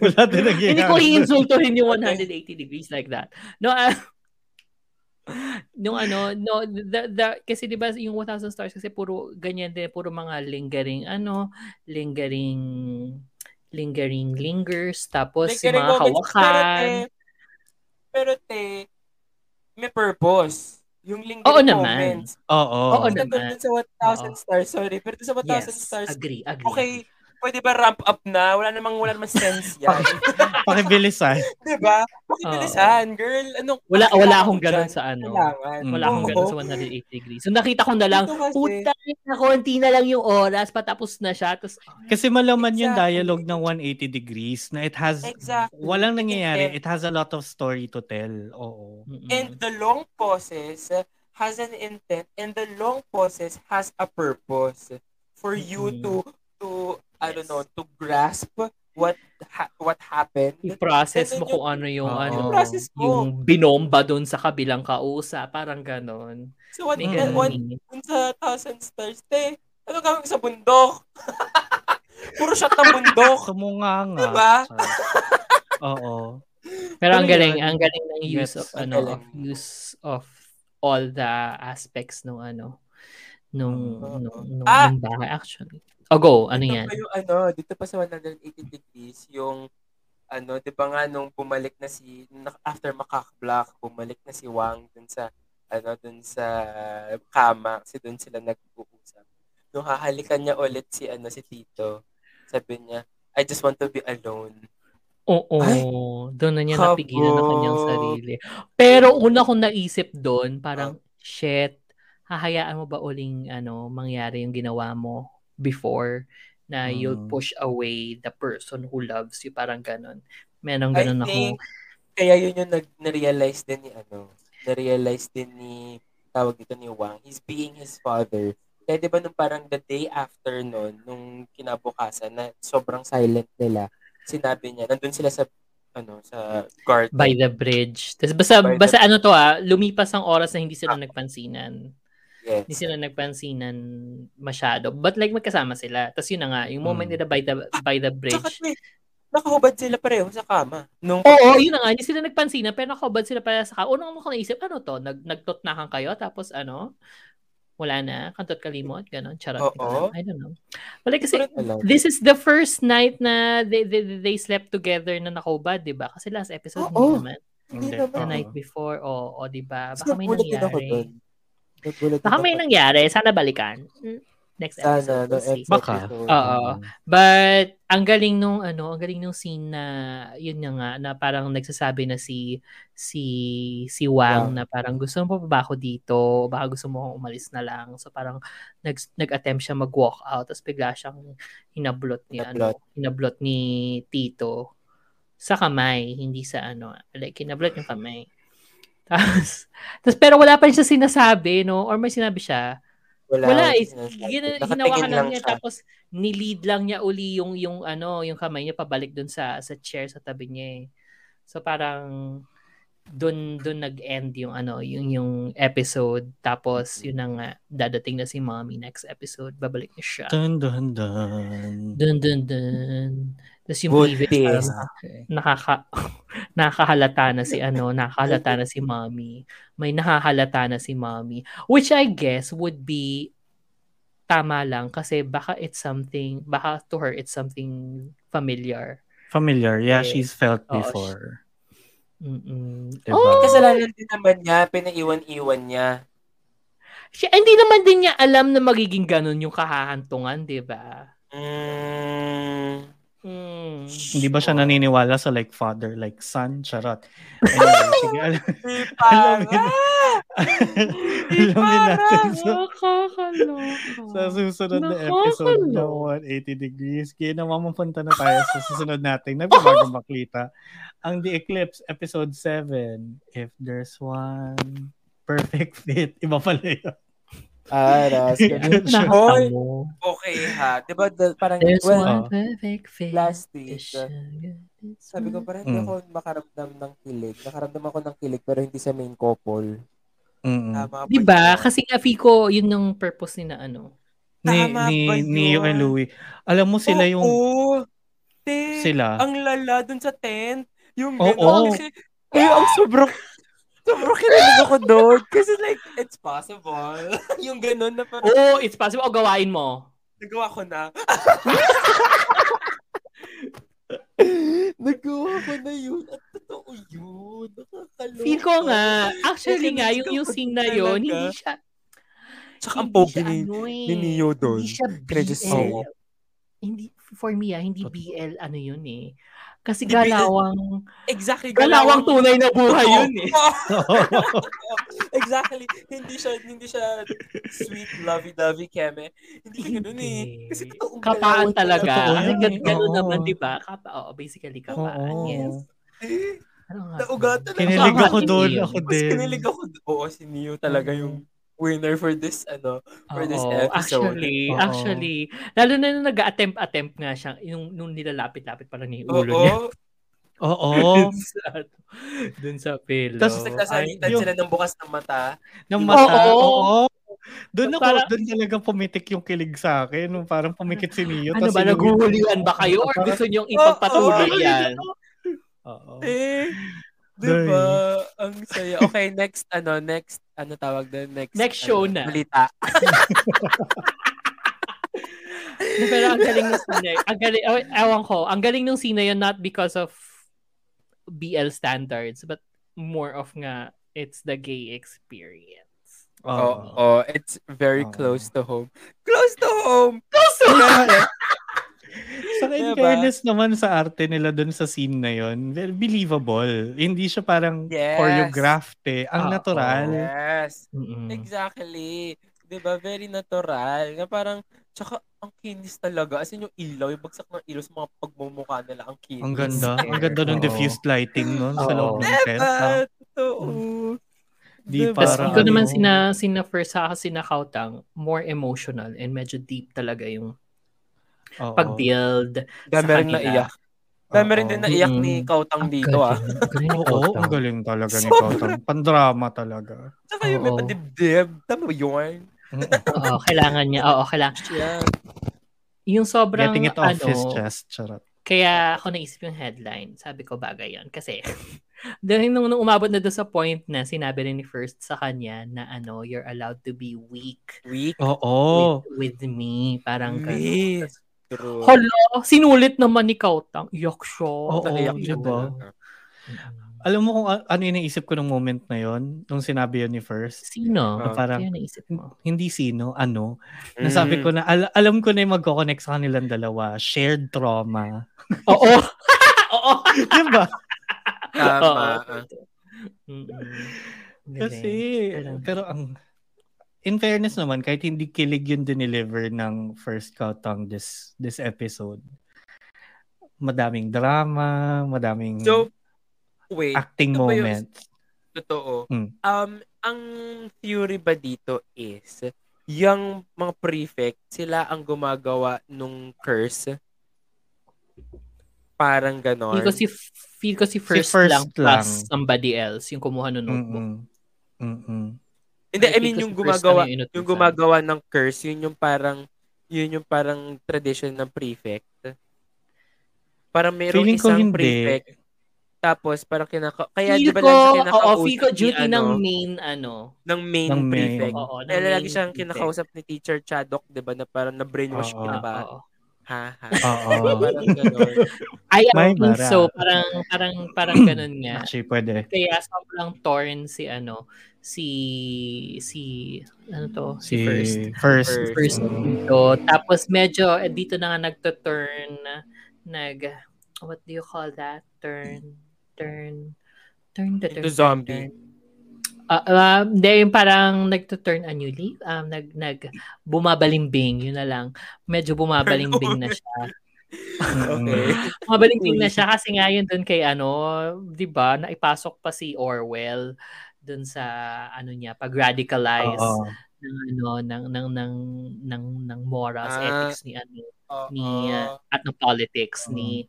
Wala din nangyayari. [laughs] Hindi ko iinsultuhin yung 180 degrees like that. No, ah, nung ano, no, the, the, kasi di ba yung 1,000 stars kasi puro ganyan din, puro mga lingering, ano, lingering, lingering lingers, tapos Like, yung mga moments, hawakan. Pero te, pero te, may purpose. Yung lingering Oo naman. moments. Oo. Oo Hindi naman. sa 1,000 stars, sorry. Pero sa 1,000 Yes, stars, agree, agree. okay, pwede ba ramp up na? Wala namang, wala namang sense [laughs] yan. Pakibilisan. [laughs] diba? Pakibilisan, girl. Anong, Wala, wala akong ko ganun dyan? sa ano. Kailangan. Wala akong ganun sa 180 degrees. So nakita ko na lang, puta na konti na lang yung oras, patapos na siya. Tapos, Kasi malaman yung Exactly. dialogue ng 180 degrees na it has Exactly. walang nangyayari. It has a lot of story to tell. Oo. And the long pauses has an intent and the long pauses has a purpose for you Mhm. to to I don't know to grasp what ha- what happened. i-process mo then kung ano yung Oo. ano, I-process mo. yung binomba doon sa kabilang kausa, parang ganon. So what May Mm. ganon. what dun sa thousand stars te, ano gawin ko sa bundok? [laughs] Puro shot ng bundok. Sumunga nga. Diba? [laughs] Oo. Pero ang galing, ang galing ng use of ano, of use of all the aspects nung ano, nung, Oo. nung, nung, Ah! nung bahay actually. O go, ano dito yan? pa yung ano, dito pa sa 180 degrees, yung ano, 'di ba nga nung bumalik na si after Black, bumalik na si Wang dun sa ano dun sa kama, kasi dun sila nag-uusap. Nung hahalikan niya ulit si ano si Tito, sabi niya, I just want to be alone. Oo, Ay, doon na niya habo. napigilan ang kanyang sarili. Pero una kong naisip doon, parang, shit, hahayaan mo ba uling ano, mangyari yung ginawa mo before na you'll Mm. push away the person who loves you, parang ganon. Meron I ganon ako. think kaya yun yung nag na-realize din ni ano, na-realize din ni tawag dito ni Wang, he's being his father. Kaya di ba nung parang the day after nun, nung kinabukasan na sobrang silent nila, sinabi niya, nandun sila sa ano sa garden. By the bridge. Tapos basta, By the- basta ano to ah, lumipas ang oras na hindi sila nagpansinan. Yes. Hindi sila nagpansinan masyado. But like magkasama sila. Tapos yun na nga, yung moment Mm. nila by the, by the bridge. Tsaka wait, nakahubad sila pareho sa kama. Nung Oo, yun na nga. Hindi sila nagpansinan, pero nakahubad sila para sa ka. Unang ko naisip, ano to? Nag, nagtutnakan kayo, tapos ano? Wala na, kantot kalimot, gano'n. Charot. alam. I don't know. But like, kasi, alam. this is the first night na they, they, they slept together na nakahubad, di ba? Kasi last episode, Oo. hindi naman. hindi naman. The Oo. night before, o, o di ba? Baka may nangyari. Baka may nangyari. Sana balikan. Mm, Next Sana, episode. no, We'll see. next Baka. episode. Oo. But ang galing nung ano, ang galing nung scene na yun nga nga na parang nagsasabi na si si si Wang Wang. na parang gusto mo pa ba ako dito? Baka gusto mo akong umalis na lang. So parang nag nag-attempt siya mag-walk out tapos bigla siyang hinablot ni Hinablot. ano, hinablot ni Tito sa kamay, hindi sa ano, like hinablot yung kamay. Tapos, [laughs] tapos pero wala pa rin siya sinasabi, no? Or may sinabi siya, Wala, wala, eh. sinasabi. Gina, Nakatingin hinawakan lang lang niya siya. tapos nilid lang niya uli yung yung ano, yung kamay niya pabalik dun sa sa chair sa tabi niya. Eh. So parang doon doon nag-end yung ano, yung yung episode tapos yun na nga dadating na si Mommy next episode, babalik na siya. Dun, dun, dun. Dun dun dun. Tapos yung Good previous parang Okay. nakaka [laughs] nakahalata na si ano, nakahalata na si Mommy. May nakahalata na si Mommy, which I guess would be tama lang kasi baka it's something, baka to her it's something familiar. Familiar. Yeah, Eh, she's felt oo, before. Mm-mm. Diba? Oh! Kasalanan din naman niya, pinaiwan-iwan niya. Siya, hindi naman din niya alam na magiging ganun yung kahahantungan, di ba? Mm. Hmm. Hindi ba siya naniniwala sa like father, like son? Charot. Anyway, [laughs] sige, alam, [laughs] alamin, alamin natin sa, sa susunod na episode ng Nakakaloka. 180 Degrees. Kaya naman mapunta na tayo sa susunod nating nabibagong [laughs] maklita. Ang The Eclipse, episode 7. If there's one perfect fit. Iba pala yun. Ah, [laughs] Ras. Ganun siya. Hoy, okay ha. Diba, the, parang, There's well, one perfect fit. last week, sabi ko parang hindi Mm. ako makaramdam ng kilig. Nakaramdam ako ng kilig pero hindi sa main couple. Mm-mm. Tama ba Di ba? yun? Diba? Kasi nga, Fico, yun yung purpose ni na ano. Ni, Tama ni, ba Neo and? Louie. Alam mo sila yung... Oo. Te, Sila. Ang lala dun sa tent. Yung Oo. gano'n. Kasi, eh, ang sobrang, sobrang kinilig ako doon. Kasi like, it's possible. [laughs] yung gano'n na parang, Oo, oh, it's possible. O, gawain mo. nagawa ko na. [laughs] nagawa ko na yun. At totoo yun. Nakakaloka. Feel ko nga, actually nga, yung, yung scene na yun, hindi siya, Tsaka ang pogi ni, ano eh. ni Neo doon. Hindi siya just BL. Hindi, for me ah, hindi BL ano yun eh. Kasi BL. galawang, Exactly. galawang tunay na buhay Oo. yun eh. [laughs] exactly. Hindi siya hindi siya sweet lovey-dovey keme. Hindi siya ganun eh. Kasi totoong Kapaan talaga. Totoo Kasi eh. ganun Oo. naman, di ba? Kapa, oo, basically kapaan. Oo. Yes. Eh, Ano nga? Naugatan Kinilig ako doon. Ako Mas din. kinilig ako. Oo, si Neo talaga yung winner for this ano for this Oo, episode. Actually, Oo. actually, lalo na nung nag-attempt-attempt nga siya, yung nung nilalapit-lapit pa lang yung ulo Oo. niya. [laughs] Oo. [laughs] dun sa, dun sa pillow. Tapos nagkasalitan Yung- sila ng bukas ng mata. Ng mata. Oo. Oo. Doon ako, Parang- doon talaga pumitik yung kilig sa akin. Nung parang pumikit si Neo. ano ba, naghuhulihan ba kayo or gusto niyong ipagpatuloy Oo. yan? Oo. Eh, diba? Ang saya. Okay, next, ano, next, ano tawag doon? Next, Next ano, show na. Balita. [laughs] [laughs] Pero ang galing ng scene ang galing, oh, ewan ko, ang galing ng scene na yun not because of BL standards, but more of nga, it's the gay experience. Oo, Oo. oh, it's very Oo. close to home. Close to home! Close to Sa in Diba? fairness naman sa arte nila doon sa scene na yon, very believable. Hindi siya parang Yes. choreographed eh. Ang Oo. natural. Yes. Mm-mm. Exactly. 'Di ba Very natural. Na parang, tsaka, ang kinis talaga. As in, yung ilaw, yung bagsak ng ilaw sa mga pagmumukha nila, ang kinis. Ang ganda. [laughs] Ang ganda ng diffused lighting nun sa Oo. loob ng tent. Diba? ah. Totoo. Di Diba? Tapos Parang ko naman sina, sina first sa sina Kautang, more emotional and medyo deep talaga yung Oo. pag-build Dami sa rin kanila. naiyak. Dami rin din naiyak Mm-mm. ni Kautang Ang dito ah. Oo, ang galing talaga ni Sobra. Kautang. Pandrama talaga. Tsaka yung may padibdib. Tama ba yun? [laughs] Oo, kailangan niya. Oo, kailangan. Yeah. Yung sobrang, Getting it off ano, his chest. Charot. kaya ako naisip yung headline. Sabi ko bagay yun. Kasi, dahil nung, nung umabot na doon sa point na sinabi rin ni First sa kanya na ano, you're allowed to be weak Weak. Oo. with, with me. Parang Me. ganun. True. Hala, sinulit naman ni Kautang. Iyak siya. Oo, Naiyak siya diba? talaga. Alam mo kung ano yung naisip ko nung moment na yon nung sinabi yun ni First? Sino? Na parang, Kaya naisip mo. hindi sino, ano. Nasabi ko na, al- alam ko na yung magkoconnect sa kanilang dalawa. Shared trauma. [laughs] Oo. [laughs] Oo. diba? Tama. Kasi, Pero- pero ang, in fairness naman, kahit hindi kilig yung dineliver ng first Kautang this, this episode, madaming drama, madaming So, wait. acting ba yung- moments. Totoo. Mm. Um, ang theory ba dito is, yung mga prefect, sila ang gumagawa nung curse. Parang ganon. Hindi ko si Feel ko si first, first lang lang. plus somebody else yung kumuha ng notebook. Mm-mm. Mm-mm. Hindi, I mean yung gumagawa, yung gumagawa ng curse, yun yung parang yun yung parang tradition ng prefect. Parang mayroong Feeling isang hindi. prefect. Tapos parang kinaka kaya di Feel ba ko, lang kinakausap feel ko duty ng ano, main, ano. ng main Ng main. prefect. Oo, ng Kaya lagi main siyang prefect. kinakausap ni Teacher Chadok, di ba, na parang na-brainwash Oo. ka na ba? Oo. Ha, ha. Oo. [laughs] parang gano'n. I May think so. Parang, parang, parang ganun nga. Actually, pwede. Kaya sobrang torn si ano, si, si, ano to? Si, Si first. first. First. First dito. Tapos medyo, eh, dito na nga nagto-turn, nag, what do you call that? Turn, turn, turn the turn. Into zombie. turn. Ah, hindi, yung parang nagto-turn a new leaf. Um, nag, nag, bumabalimbing, yun na lang. Medyo bumabalimbing na siya. [laughs] Okay. Bumabalimbing na siya kasi nga yun dun kay ano, di ba, naipasok pa si Orwell dun sa ano niya, pag-radicalize ng ano ng ng ng ng ng morals Ah, ethics ni ano ni Oo. uh, at ng politics Oo. ni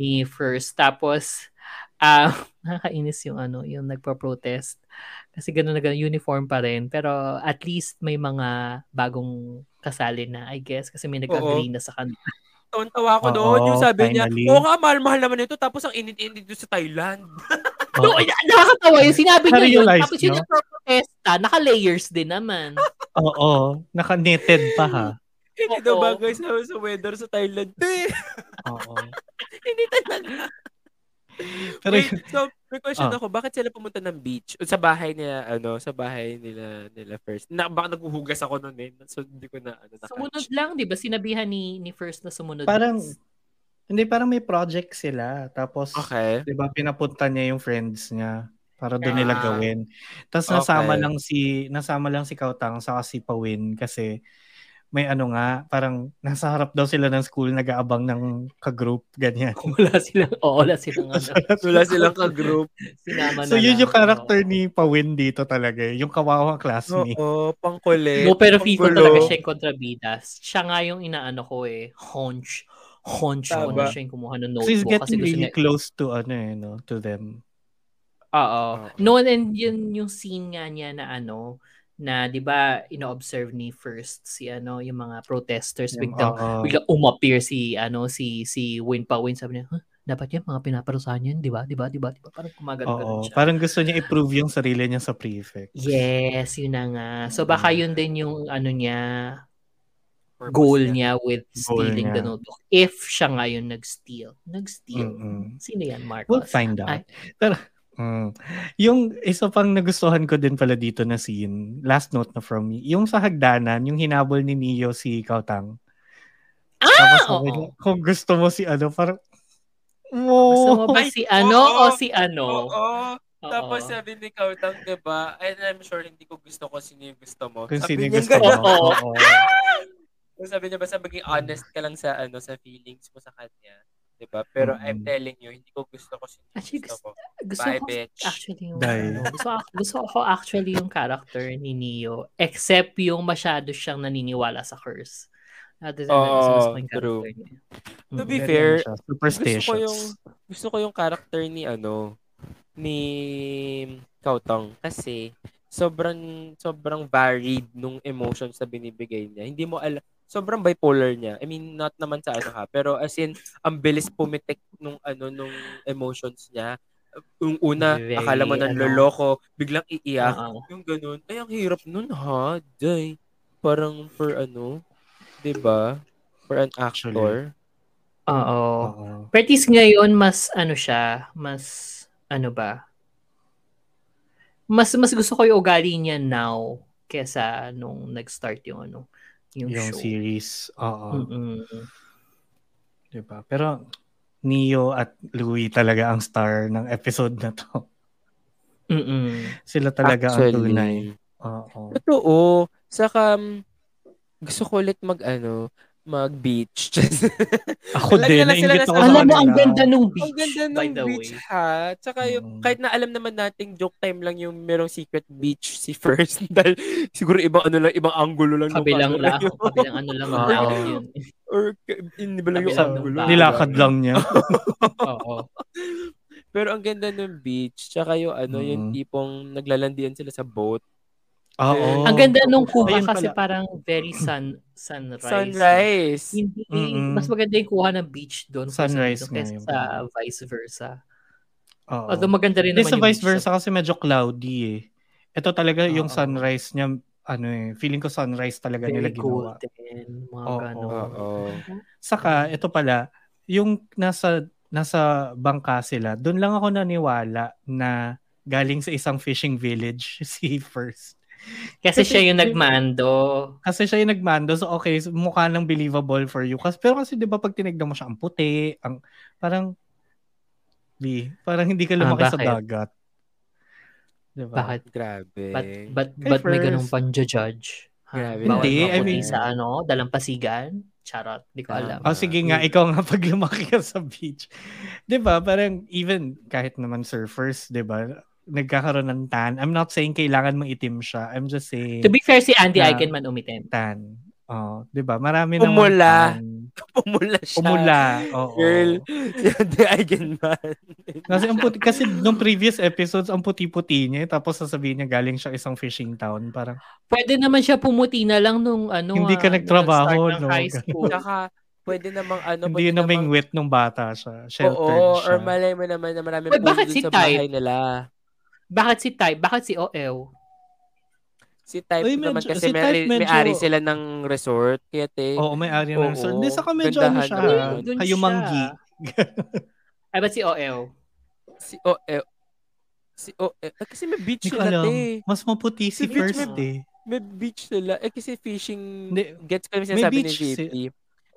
ni first tapos ah [laughs] nakakainis yung ano yung nagpo-protest kasi gano'n na gano'n uniform pa rin pero at least may mga bagong kasali na I guess kasi may nag-agree na sa kanila Tawan-tawa ako Oo, doon. Yung sabi finally. niya, oo nga, mahal-mahal naman ito. Tapos ang init-init doon sa Thailand. [laughs] no, nakakatawa yung sinabi niya yun tapos yung nyo? nagpo-protesta naka-layers din naman Oo. Naka-knitted pa ha. Hindi daw bagay sa, sa weather sa Thailand. Eh, Oo. [laughs] Hindi talaga. [laughs] Pero Wait, so may question Ah. ako, bakit sila pumunta ng beach? Sa bahay nila, ano, sa bahay nila nila first. Na, baka naghuhugas ako noon eh. So hindi ko na, ano, sumunod na-catch. lang 'di ba sinabihan ni ni first na sumunod parang, hindi, parang may project sila. Tapos, Okay. di ba, pinapunta niya yung friends niya para doon nila Ah. gawin. Tapos nasama Okay. lang si nasama lang si Kautang sa si Pawin kasi may ano nga, parang nasa harap daw sila ng school nag-aabang ng ka-group, ganyan. [laughs] wala silang oo, wala silang [laughs] ano Wala silang ka-group. sinama so na yun lang. yung character ni Pawin dito talaga, eh, yung kawawang classmate. Oo, pangkulit. No, pero feel ko talaga siya yung kontrabidas. Siya nga yung inaano ko eh, hunch. Hunch ko na siya yung kumuha ng Kasi he's notebook. Kasi getting gusto really niya, close to ano eh, no, to them. Oo. Oo. No, and yun yung scene nga niya na ano, na 'di ba ino-observe ni first si ano yung mga protesters Yung- biglang oo. biglang umappear si ano si si Win pa Win sabi niya huh, dapat yan mga pinaparusahan yun 'di ba 'di ba 'di ba 'di ba parang kumagano Oo, siya parang gusto niya i-prove yung sarili niya sa prefect. yes yun na nga so baka yun din yung ano niya Purpose goal niya. niya with Goal stealing the niya. notebook if siya nga yung nag-steal nag-steal Mm-mm. sino yan Marcos We'll find out. Ay. Pero, mm, yung isa pang nagustuhan ko din pala dito na scene, last note na from me, yung sa hagdanan, yung hinabol ni Neo si Kautang. ah Tapos oo niya, kung gusto mo si ano, parang, gusto mo ba Ay, si ano oo. o si ano Oo. Oo. Tapos sabi ni Kautang, diba? And I'm sure hindi ko gusto kung sino yung gusto mo. kung sabi sino gusto mo. [laughs] Oo. Oo. So, sabi niya basta maging honest ka lang sa ano sa feelings mo sa kanya. 'Di ba? Pero Mm-mm. I'm telling you, hindi ko gusto ko yung Actually, gusto ko. gusto Bye, ko bitch. actually yung ano, gusto, gusto ko actually yung character ni Neo except yung masyado siyang naniniwala sa curse. Other than that, gusto, gusto ko yung Oh, true. niya. To Mm. be Very fair, gusto ko yung gusto ko yung character ni ano ni Kautang kasi sobrang sobrang varied nung emotions na binibigay niya. Hindi mo alam sobrang bipolar niya. I mean, not naman sa ano ha, pero as in ang bilis pumitik nung ano nung emotions niya. Yung una, Very, akala mo nang ano, loloko, biglang iiyak. Oo. Yung ganun. Ay, ang hirap nun ha. Day. Parang for ano, 'di ba? For an actor. Oo. Oo. Pertis ngayon mas ano siya, mas ano ba? Mas mas gusto ko yung ugali niya now kesa nung nag-start yung ano, yung, Yung show. series. Oo. Mm-mm. Diba? Pero, Neo at Louie talaga ang star ng episode na to. Mm-mm. Sila talaga ang Actually. tunay. Oo. Totoo. Saka, um, gusto ko ulit mag, ano, mag-beach. [laughs] Ako din, na sila ako Alam mo, ang ganda nung beach, Ang ganda by ng the beach way. ha. Tsaka yung, Mm. kahit na alam naman nating joke time lang yung merong secret beach si First. [laughs] Dahil siguro ibang ano lang, ibang angulo lang. yung Kabilang lang, yun. kabilang ano lang ang Oo. dagat yun. Or, hindi ba lang yung angulo? ng Nilakad lang niya. [laughs] Oo. Pero ang ganda ng beach, tsaka yung ano, yung Mm. tipong naglalandian sila sa boat. Oo. Ang ganda nung kuha Ayun kasi pala. parang very sun sunrise. Sunrise. Hindi, Mm-mm. mas maganda yung kuha ng beach doon Sunrise kaysa yung sa vice versa. Oo. Although maganda rin Hindi naman sa yung vice versa kasi medyo cloudy eh. Ito talaga yung Oo. sunrise niya, ano eh, feeling ko sunrise talaga nila Very ginawa. golden, mga Oo. ganon. Oo. Saka, ito pala, yung nasa nasa bangka sila, doon lang ako naniwala na galing sa isang fishing village [laughs] si First. Kasi siya yung nagmando. Kasi siya yung nagmando, so okay, so mukha lang believable for you. Kasi, pero kasi di ba pag tinignan mo siya, ang puti, ang, parang, di, parang hindi ka Ah, lumaki sa bakit? dagat. Diba? Bakit? Grabe. Ba't, Kay ba't may ganung panja-judge? Grabe Hindi, I mean- sa ano, dalampasigan? Charot, di ko alam. Oh, sige nga, ikaw nga pag lumaki ka sa beach. 'Di ba Parang even kahit naman surfers, 'di ba nagkakaroon ng tan. I'm not saying kailangan mong itim siya. I'm just saying To be fair, si Andy na- Eigenman umitim. tan. Oh, 'di ba Marami namang Umula. tan. [laughs] Pumula siya. Umula. Oo. Girl. Si Eigenman. Kasi ang puti, kasi nung previous episodes ang puti-puti niya eh, tapos sasabihin niya galing siya isang fishing town parang Pwede naman siya pumuti na lang nung ano Hindi ka ah, nung nagtrabaho, no? high school. Tsaka, pwede namang ano, hindi pwede yun namang wit nung bata siya. Sheltered oo, siya. or malay mo naman na Uy, puno bakit si sa Ty? bahay nila. Bakit si Ty? Bakit si OL? Si Type naman medyo- kasi si may, Type may medyo- ari sila ng resort. Kaya te, Oo, may ari ng resort. Hindi, saka medyo ano siya. naman. Hayumanggi. [laughs] Ay, ba't si OL? si OL, si OL, eh, kasi may beach sila alam. te. Mas maputi si Si Beach First eh. May beach sila. Eh kasi fishing, Hindi, gets ko yung may sinasabi ni beach si- JP.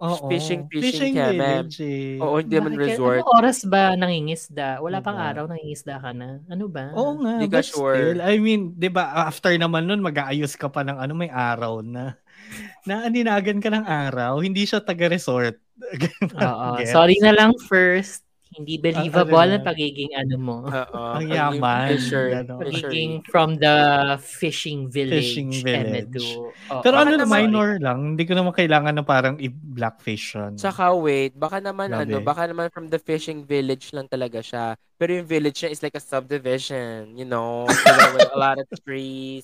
Oo. Fishing, fishing, kaya, ma'am. village eh. Oo, hindi naman resort. Anong oras ba nangingisda? Wala pang Diba? araw nangingisda ka na. Ano ba? Oo nga, Hindi ka sure. still, I mean, 'di ba after naman nun mag-aayos ka pa ng ano may araw na [laughs] na aninagan ka ng araw, hindi siya taga-resort. [laughs] Oo. Sorry na lang first. Hindi believable ano ang na. pagiging ano mo. Oo. [laughs] Ang yaman, fishery. Pagiging from the fishing village. Fishing village. Emedu. Oo. Pero Baka ano, naman- minor lang. Hindi ko naman kailangan na parang i-blackfish yun. Tsaka wait, baka naman Grabe. ano, baka naman from the fishing village lang talaga siya. Pero yung village niya is like a subdivision, you know, so with a lot of trees,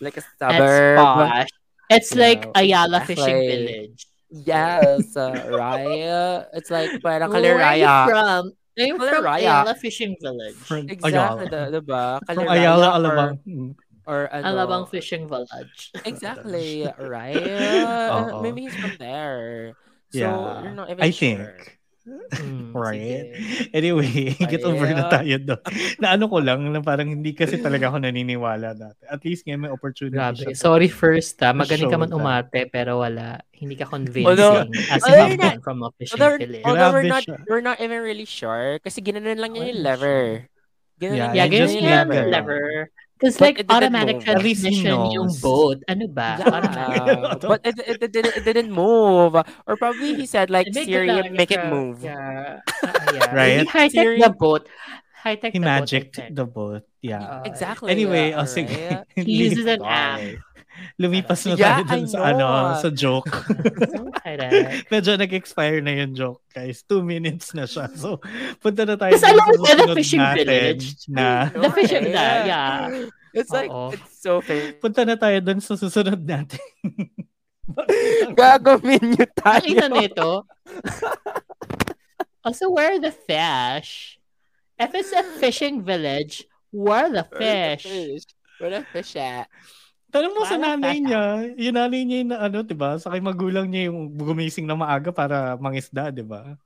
like a suburb. posh. It's Yeah, like Ayala Fishing exactly. Village. Yes, uh, Raya. It's like parang Where are you Kaleraya. from? I'm from Kaleraya. Ayala Fishing Village. From Exactly, Ayala. the, diba? From Kaleraya Ayala, or- Alabang. Mm. Or, ano. Alabang Fishing Village. [laughs] Exactly, Raya. [laughs] Oo. Maybe he's from there. So, Yeah. you're not even I sure. think. Mm, Right? sige. Anyway, [laughs] get over na tayo doon. na ano ko lang, na parang hindi kasi talaga ako naniniwala dati. At least ngayon may opportunity Grabe. siya. Sorry first ha. Magaling ka man umate pero wala. Hindi ka convincing Although- as although if not- from a fishing Although, although we're not, siya. we're not even really sure. Kasi ginanon lang niya yung lever. Ginanon Yeah, Yeah, ganyan yung lever. lever. Because like it automatic move. At least he transmission yung boat. Ano ba? Yeah, [laughs] but it, it, it, didn't, it didn't move. Or probably he said like, Make it Siri, lang, make it move. Yeah. Ah, [laughs] yeah. Right? Hindi high-tech Siri- the boat. High-tech He the boat. Magicked think. the boat. Yeah. Uh, Exactly. Anyway, yeah, oh, sige. right? He uses an app. Lumipas na Yeah, tayo dun sa, ano, sa joke. [laughs] Medyo nag-expire na yung joke, guys. Two minutes na siya. So, punta na tayo Kasi alam mo the fishing village? na The fishing Okay. na, yeah. It's like, Oo. it's so famous. punta na tayo dun sa susunod natin. [laughs] Gagawin niyo tayo. Nakita nito. Also, where are the fish? If it's a fishing village, where are the Where's the fish? Where the fish at? Tanong mo sa nanay niya. Yung nanay niya yung na, ano, di ba? Sa kay magulang niya yung gumising na maaga para mangisda, di ba?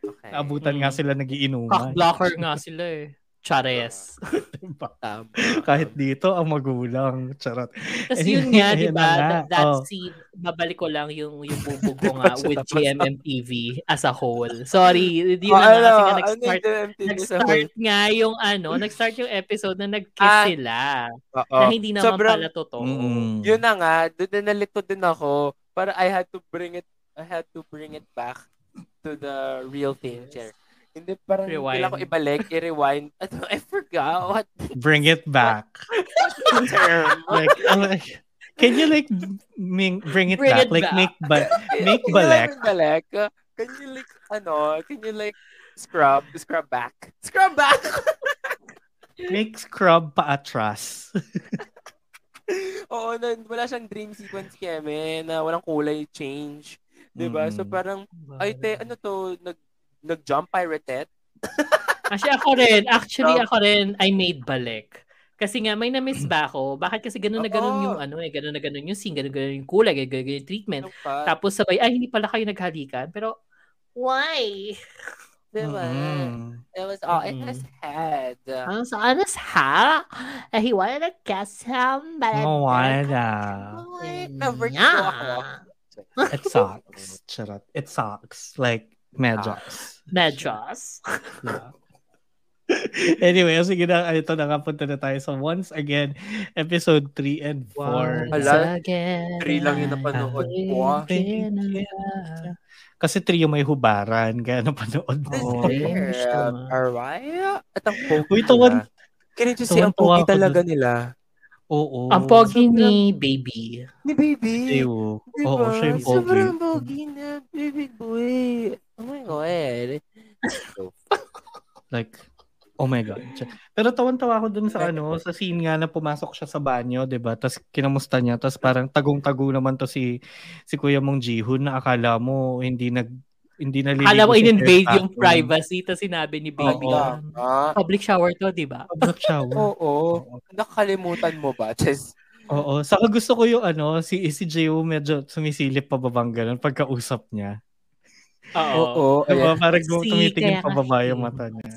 Okay. Naabutan nga Mm. sila Cock nagiinuman. blocker nga sila eh. Chares. [laughs] Diba? Tama. Kahit dito, ang magulang. Charot. Tapos yun nga, di ba? nga. That, that Oh. scene, babalik ko lang yung, yung bubog [laughs] ko nga Tapos- with GMMTV as a whole. Sorry, yun Oh, na nga, ano, kasi nga ano nag-start, nag-start nga yung ano, nag-start yung episode na nag-kiss Ah, sila. Oo. Na hindi naman Sobrang- pala totoo. Mm-mm. Yun na nga, doon na nalito din ako. Para I had to bring it, I had to bring it back to the real thing. Chair. Hindi parang Rewind. kailangan ko ibalik, i-rewind. [laughs] Ano, I forgot what Bring it back. [laughs] like, I'm like, can you like bring it Bring back? it like back. make ba, [laughs] make Kailangan balek. Balik. Can you like ano, can you like scrub, scrub back? Scrub back! Make scrub pa atras. Oo, na, wala siyang dream sequence keme na walang kulay change. 'Di ba? So Mm. parang ay te, ano to, nag nag-jump pirated. [laughs] Actually, ako rin. Actually, Stop. ako rin, I made balik. Kasi nga, may na-miss ba ako? Bakit kasi ganun na ganun yung ano eh, ganun na ganun yung scene, ganun ganun yung kulay, ganun ganun yung treatment. Ano pa? Tapos sabay, ay, hindi pala kayo naghalikan. Pero, why? [laughs] Diba? Mm. It was all in Mm-mm. his head. Ano sa honest, ha? Uh, he wanted to kiss him, but I Oh, wala. Wait, never Yeah. It sucks. Charot. It sucks. Like, medjos. Medros. [laughs] Yeah. anyway, sige na, ito na nga, punta na tayo sa once again, episode 3 and 4. Hala, again, Three lang yung napanood ko. ah. Kasi 3 yung may hubaran, kaya napanood Oh, mo. yeah. Alright. At ang pogi Uy, tawan. Can't you see ang Tawan-tuwa pogi talaga nila? oo. Ang pogi Sobrang- ni Baby. Ni baby. Ew. Diba? Oo, siya yung pogi. Sobrang pogi na, baby boy. Oh my God. Like, oh my God. Pero tawan-tawa ako dun sa ano, sa scene nga na pumasok siya sa banyo, 'di ba? Tapos kinamusta niya, tapos parang tagong-tago naman to si si Kuya Mong Jihun na akala mo hindi nag hindi naliligo. Alam mo, in-invade yung privacy. Tapos sinabi ni Baby, Oo. Ah, public shower to, di ba? Public shower. [laughs] oo. Nakakalimutan mo ba? Just, Oo. Saka gusto ko yung ano, si si Jeo medyo sumisilip pababang ganun pagkausap niya. Oo. Diba? ayan. Parang Si- tumitingin pababa kasi- yung mata niya.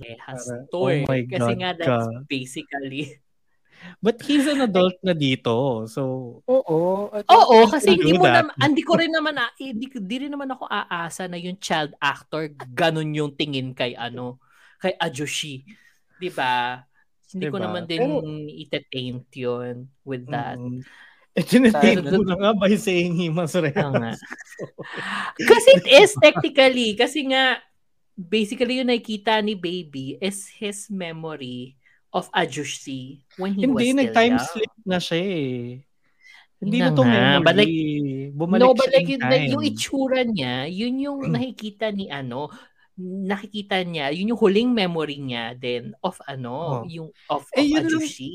Rehas Para- to oh eh. my Kasi God nga, ka. that's basically... [laughs] But he's an adult na dito. So, Oo. Oo, kasi hindi mo naman, hindi ko rin naman, a- hindi, ko- di rin naman ako aasa na yung child actor, ganun yung tingin kay ano, kay Ajoshi. Di ba? Hindi ko Diba? naman din Pero- ite-taint yun with that. mm, eh, tinatain Sana- mo na nga by saying he must react. nga. [laughs] Kasi it is technically, kasi nga, basically yung nakikita ni Baby is his memory of Ajushi when he was Hindi, still nag-time young. slip na siya eh. Hindi na na to memory. but like- Bumalik no, but like, in yun, time. like, yung itsura niya, yun yung [clears throat] nakikita ni ano, nakikita niya, yun yung huling memory niya then of ano, Oh. yung of, Eh, of yun lang- Ajushi.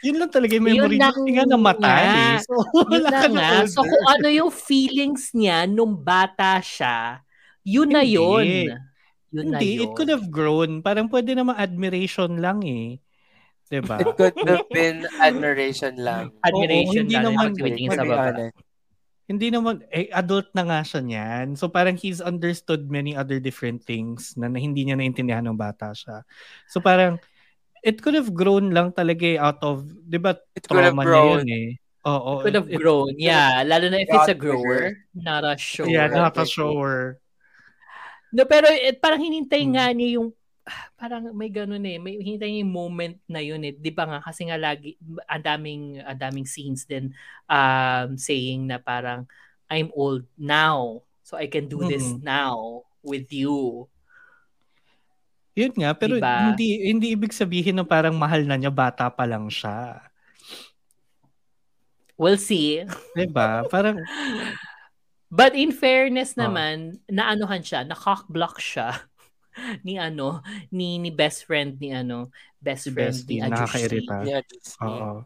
Yun lang talaga yung Yun memory na niya. Kasi nga namatay. nga. eh. [laughs] So, Yun na na nga. So kung ano yung feelings niya nung bata siya, yun na Hindi. yun. Yun na Hindi, yun. it could have grown. Parang pwede naman admiration lang eh. 'Di ba? It could have been admiration lang. Admiration Oo, hindi lang naman- yung sa baba. Hindi naman, eh, adult na nga siya niyan. So parang he's understood many other different things na, na hindi niya naintindihan ng bata siya. So parang, it could have grown lang talaga eh, out of, di ba, It could have trauma grown. niya yun eh. Oo. Could have it- grown. Yeah, lalo na if it's a grower, not a shower. Yeah, not a shower. No, pero eh, parang hinintay Hmm. nga niya yung parang may ganun eh. May hinintay niya yung moment na yun eh. 'Di ba nga kasi nga lagi ang daming ang daming scenes din um saying na parang I'm old now. So I can do this Mhm. now with you. Yun nga, pero Diba? hindi hindi ibig sabihin na parang mahal na niya, bata pa lang siya. We'll see. 'Di ba? Parang, [laughs] But in fairness Oh. naman, naanuhan siya, na-cock-block siya ni ano, ni ni best friend ni ano, best friend Bestie, ni Ajushi. nakakairita. Yeah, just me. Oo.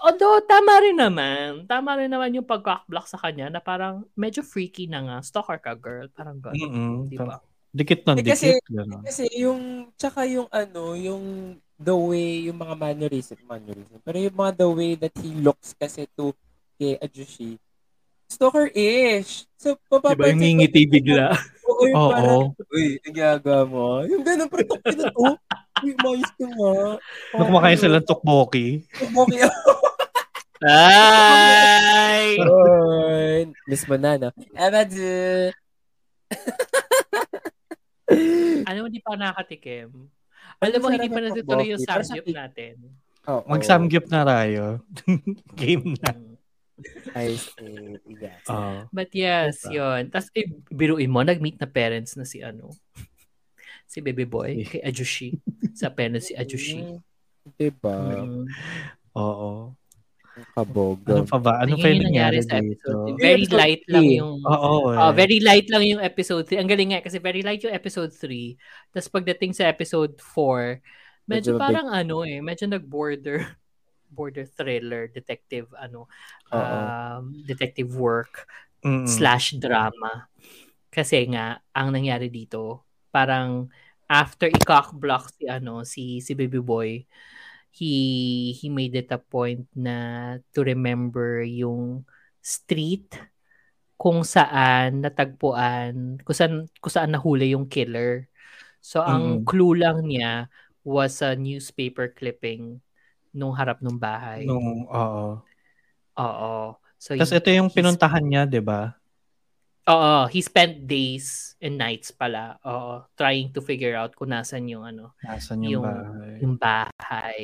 Although, tama rin naman. Tama rin naman yung pag-block sa kanya na parang medyo freaky na nga. Stalker ka, girl. Parang gano'n. Mm-mm. Di ba? Dikit ng Eh, kasi- dikit. gano'n. Kasi yung, tsaka yung ano, yung the way, yung mga mannerism, mannerism. Pero yung mga the way that he looks kasi to kay Ajushi, stalker-ish. So, papapansin Diba yung ngingiti bigla? [laughs] [laughs] Oo, yung Oo. parang, uy, ginagawa mo. Yung ganun, pero tok na to. Uy, mayos ka nga. Nung kumakain sila ng tokboki. Okay. [laughs] Ay! Oy, miss mo na, no? Abadu. Alam mo, di pa nakatikim. Alam mo, hindi pa natutuloy yung samgyup sa- natin. Oo. Mag-samgyup na tayo. [laughs] Game na. I see. Yes. Oo. But yes, Diba? yun. Tapos, eh, biruin mo, nag-meet na parents na si ano, si baby boy, Si- kay Ajushi. sa parents si Ajushi. Mm, Diba? Mm. Oo. Kabog. Ano pa ba? Ano pa yung nangyari sa dito? episode. Very Episode light lang yung... Oo. Ah, eh. very light lang yung episode 3. Ang galing nga kasi very light yung episode 3. Tapos pagdating sa episode 4, medyo Medyo big. parang ano eh, medyo nag-border border thriller, detective ano, um, detective work Mm-mm. slash drama. Kasi nga ang nangyari dito, parang after i-cock block si ano si si Baby Boy, he he made it a point na to remember yung street kung saan natagpuan, kung saan, kung saan nahuli yung killer. So, ang Mm. clue lang niya was a newspaper clipping nung harap ng bahay. Nung, oo. Oo. So, Tapos ito yung pinuntahan niya, di ba? Oo, he spent days and nights pala oo, trying to figure out kung nasan yung ano, Nasaan yung, yung, bahay? yung bahay.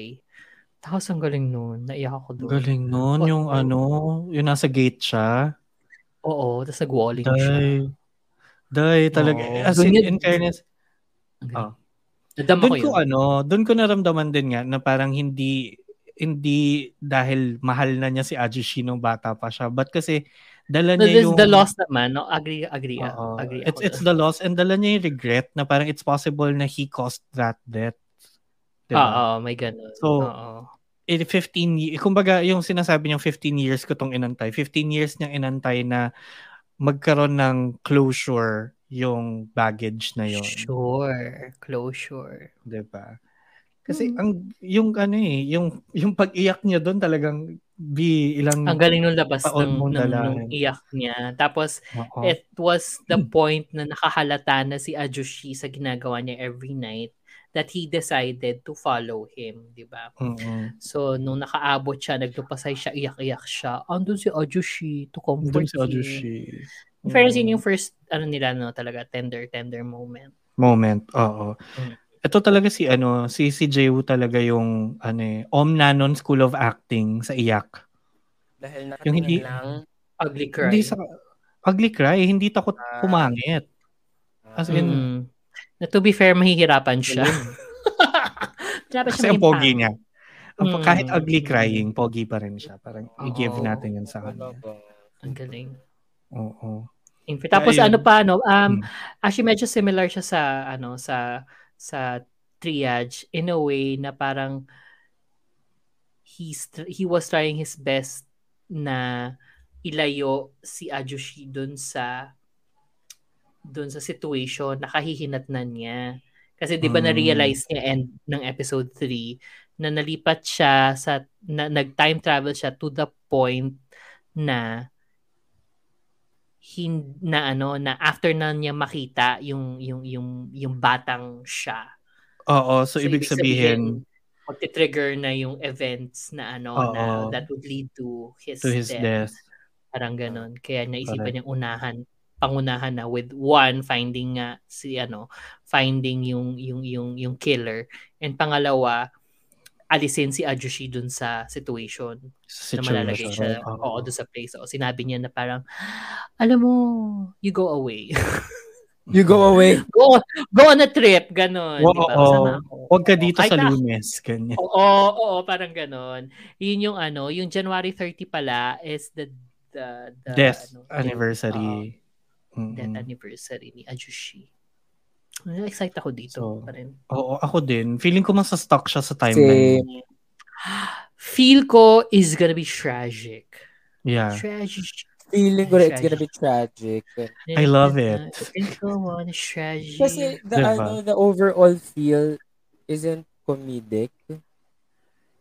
Tapos ang galing nun. Naiyak ako doon. Galing nun, Oo. yung ano, yung nasa gate siya. Oo, tapos nag-walling siya. Day. Talaga. Oo. As in, in fairness, galing. Oh. Nadama doon ko yun. ano, doon ko naramdaman din nga na parang hindi hindi dahil mahal na niya si Ajushi nung bata pa siya, but kasi dala No, niya this yung the loss naman. No? Agree, agree. Oo. agree it's it's the loss and dala niya yung regret na parang it's possible na he caused that death. Diba? Oo, may ganun. So, eh, 15 years, kumbaga yung sinasabi niyang 15 years ko tong inantay, 15 years niyang inantay na magkaroon ng closure yung baggage na yon. Sure. Closure. 'di ba? Kasi ang yung ano eh, yung yung pag-iyak niya doon talagang bi ilang Ang galing nung labas ng, ng, dalahin. iyak niya. Tapos, Oo. it was the point na nakahalata na si Ajushi sa ginagawa niya every night that he decided to follow him, di ba? Mm-mm. So, nung nakaabot siya, nagtupasay siya, iyak-iyak siya, andun si Ajushi to comfort Doon si. Ajushi. In fairness, yun Mm. yung first, ano nila, no, talaga, tender, tender moment. moment. Oo. Mm. Ito talaga si ano, si si Jewu talaga yung ano eh, Om Nanon School of Acting sa iyak. Dahil Yung hindi- lang. Ugly cry. Hindi sa ugly cry, hindi takot Ah. pumangit. As in, Mm. Na to be fair, mahihirapan siya. Mahihirapan [laughs] siya kasi ang pogi niya. Ang, Mm. Kahit ugly crying, pogi pa rin siya. Parang i-give Oo. natin yun sa kanya. Ang galing. Oo. In fact, tapos Kaya yun. ano pa ano, um Mm. actually medyo similar siya sa ano sa sa triage in a way na parang he's he was trying his best na ilayo si Ajushi dun sa dun sa situation nakahihinatnan niya. Kasi 'di ba Mm. na-realize niya end ng episode 3 na nalipat siya sa na, nag-time travel siya to the point na hin, na ano na after na niya makita yung yung yung yung batang siya. Oo, so, ibig sabihin, magti-trigger na yung events na ano Oo. na that would lead to his, to his death. death. Parang ganun. Kaya naisipan Correct. niyang unahan pangunahan na with one finding nga si ano finding yung yung yung yung killer and pangalawa alisin si Ajushi dun sa situation Sa na malalagay situation. siya Oo. oo dun sa place. O, sinabi niya na parang alam mo you go away. [laughs] You go away. [laughs] go go on a trip ganon, Oo, di ba? oo. Kasama ako. Huwag ka dito Kahit sa lunes. Ganyan. Oo, oo, parang ganon. Yun yung ano, yung January 30 pala is the the, the Death ano, anniversary. oo, Mm-mm. death anniversary ni Ajushi. Excited ako dito So, pa rin. Oo, ako din. Feeling ko masa-stuck siya sa timeline. Same. Feel ko is gonna be tragic. Yeah. Tragic. Feeling ko it's gonna be tragic. I love it. Ko one is tragic. Kasi the, Diba? ano, the overall feel isn't comedic.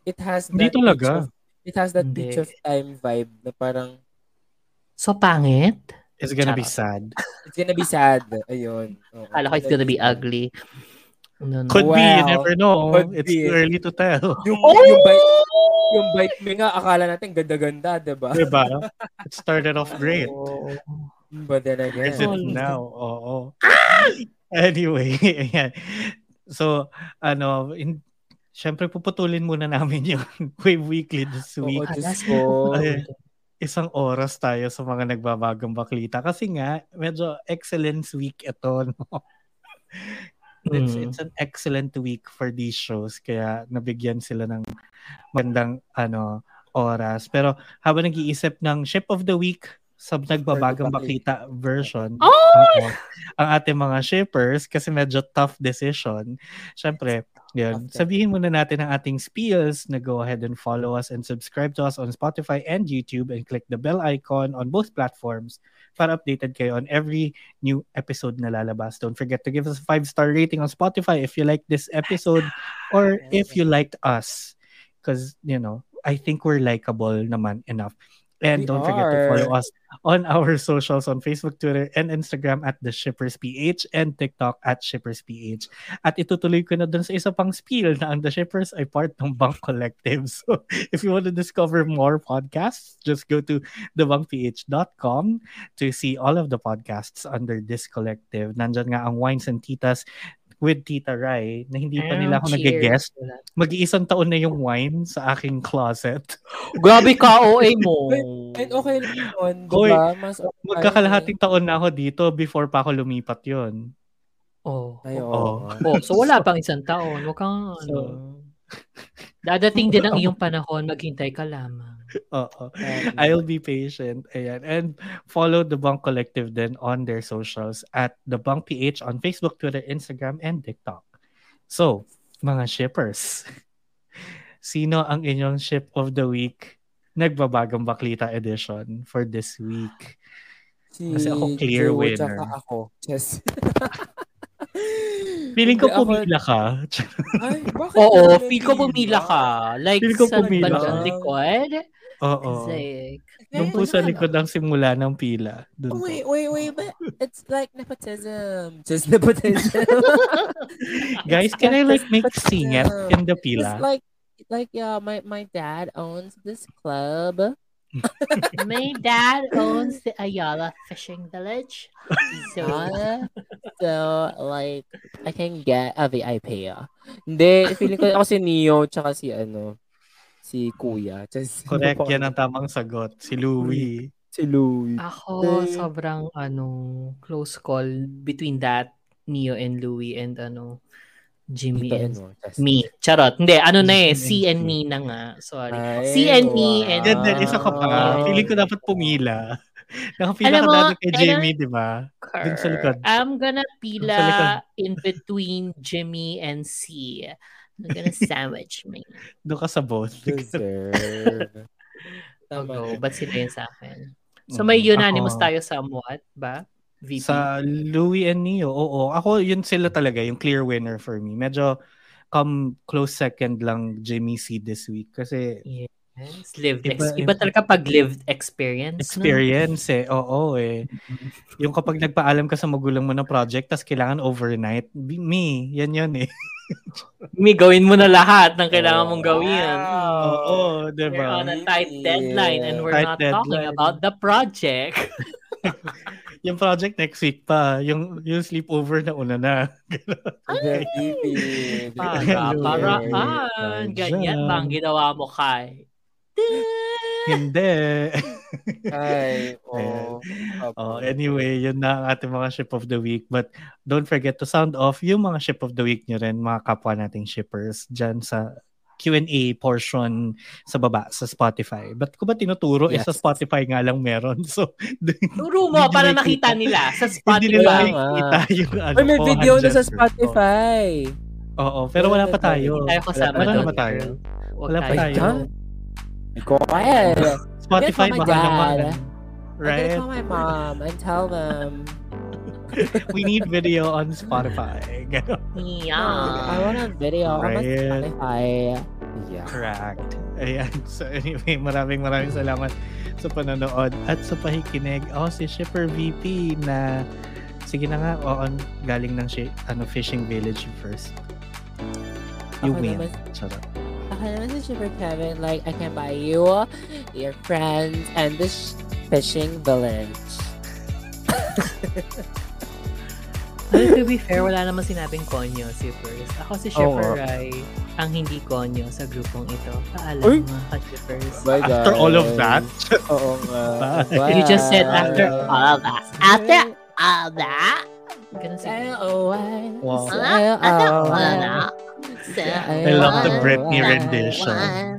It has Hindi that talaga. Beach of, it has that Hindi. beach of time vibe na parang so pangit? It's gonna be Charot. sad. it's gonna be sad. Ayun. Oo, Kala ko it's gonna be sad. ugly. No, no. Could be, you Wow. never know. Could It's be. too early to tell. Yung, Oh! yung bike, yung bike mo nga, akala natin ganda-ganda, diba? diba? It started off great. [laughs] Oo. But then again, Is it now? Oo. Anyway, [laughs] ayan. So, ano, in, syempre puputulin muna namin [laughs] yung Wave Weekly this Oo, week. Diyos ko. Isang oras tayo sa mga nagbabagang baklita. Kasi nga, medyo excellence week ito. [laughs] No? It's, Mm. it's an excellent week for these shows. Kaya nabigyan sila ng magandang ano, oras. Pero habang nag-iisip ng ship of the week sa nagbabagang bakita version, Oh! oo, ang ating mga shippers, kasi medyo tough decision. Siyempre, yun. Sabihin muna natin ang ating spiels na go ahead and follow us and subscribe to us on Spotify and YouTube and click the bell icon on both platforms para updated kayo on every new episode na lalabas. Don't forget to give us a five-star rating on Spotify if you like this episode [laughs] or if you liked us. Because, you know, I think we're likable naman enough. And We don't forget to are. follow us on our socials on Facebook, Twitter, and Instagram at The Shippers PH and TikTok at Shippers PH. At itutuloy ko na dun sa isa pang spiel na ang The Shippers ay part ng Bank Collective. [laughs] So if you want to discover more podcasts, just go to thebankph.com to see all of the podcasts under this collective. Nandyan nga ang Wines and Titas with Tita Rai na hindi pa nila ako Ah, cheers. nag-guest. Mag-iisang taon na yung wine sa aking closet. [gasps] Grabe ka, OA mo. And okay lang yun, di ba? Mas okay. Magkakalahating taon na ako dito before pa ako lumipat yon. Oh. Ay, Oo. oo. Oh, so wala pang isang taon. Huwag kang ano. Dadating din ang iyong panahon, maghintay ka lamang. [laughs] Oo. I'll be patient. Ayan. And follow The Bunk Collective then on their socials at The Bunk PH on Facebook, Twitter, Instagram, and TikTok. So, mga shippers, [laughs] sino ang inyong ship of the week nagbabagang baklita edition for this week? Si Kasi ako clear Joe, winner. tsaka ako. Yes. [laughs] Feeling ko pumila ka. Ay, bakit Oo, feel ko pumila ka. Like, Feel ko sa pumila. bandang likod. Oo. Like, Doon po sa likod ang simula ng pila. Po. Wait, wait, wait, but it's like nepotism. Just nepotism. [laughs] Guys, can I like make singit in the It's pila? like, like, yeah, my, my dad owns this club. [laughs] [laughs] my dad owns the Ayala Fishing Village. So, so, like, I can get a VIP. Hindi, feeling ko ako si Neo, tsaka si, ano, si Kuya. Si- Correct, yan ang tamang sagot. Si Louie. Si Louie. ako, Eh. sobrang, ano, close call between that, Neo and Louie and, ano, Jimmy Tito and tas- me. Charot. Hindi, ano na eh, C and me. me na nga. Sorry. Ay, C and me wow. and Yan din, isa ka pa. Feeling ko dapat pumila. [laughs] Nakapila Alam ka mo, dati kay Jimmy, di ba? Dun sa likod. I'm gonna pila in between Jimmy and C. I'm gonna sandwich me. Doon ka sa both. [laughs] [laughs] Tama na. Ba't sila yung sa akin? So Mm, may unanimous ako- tayo somewhat, ba? VP. Sa Louie and Neo, oo. Ako, yun sila talaga, yung clear winner for me. Medyo come close second lang Jimmy C this week. Kasi Yes, lived Iba- ex- iba, talaga pag lived experience. experience eh. Oo eh. [laughs] Yung kapag nagpaalam ka sa magulang mo ng project tas kailangan overnight, me, yan yun eh. May gawin mo na lahat ng kailangan mong gawin. Oo, di We're ba? on a tight deadline and we're Tight not talking deadline. about the project. [laughs] Yung project next week pa. Yung, yung sleepover na una na. [laughs] Very vivid. Para, Hello. paraan. Ganyan ba ang ginawa mo kay? Hindi. Ay, oh. Oh, anyway, yun na ang ating mga ship of the week. But don't forget to sound off yung mga ship of the week nyo rin, mga kapwa nating shippers, dyan sa Q&A portion sa baba sa Spotify. But kung ba tinuturo, eh, Yes. sa Spotify nga lang meron. [laughs] So, Turo mo para nila nakita kita. nila sa [laughs] hindi nila Spotify. makikita yung ano. Ay, may ko, video na sa ko. Spotify. Oo, pero wala pa tayo. Wala doon. pa tayo. Wala pa tayo. Go ahead. Spotify, my baka dad. naman. I'm gonna Right? call my mom and tell them. [laughs] We need video on Spotify. Yeah. I want a video on my Right. Spotify. Yeah. Correct. Ayan. So anyway, maraming maraming salamat sa panonood at sa pakikinig. Ako si Shipper VP na sige na nga, on galing ng shi- ano, fishing village first. You Ako win. naman, Charot. Ako naman si Super Kevin. Like, I can buy you, your friends, and this fishing village. [laughs] Well, to be fair, wala naman sinabing konyo si First. Ako si Shipper Oo. Rai, ang hindi konyo sa grupong ito. Paalam Uy! mga ka-shippers. Bye, After all of that, [laughs] Oo nga. Bye. You just said after Bye. all of that. After all that? Ganun si Sail away. Wow. Sail away. I love the Britney rendition.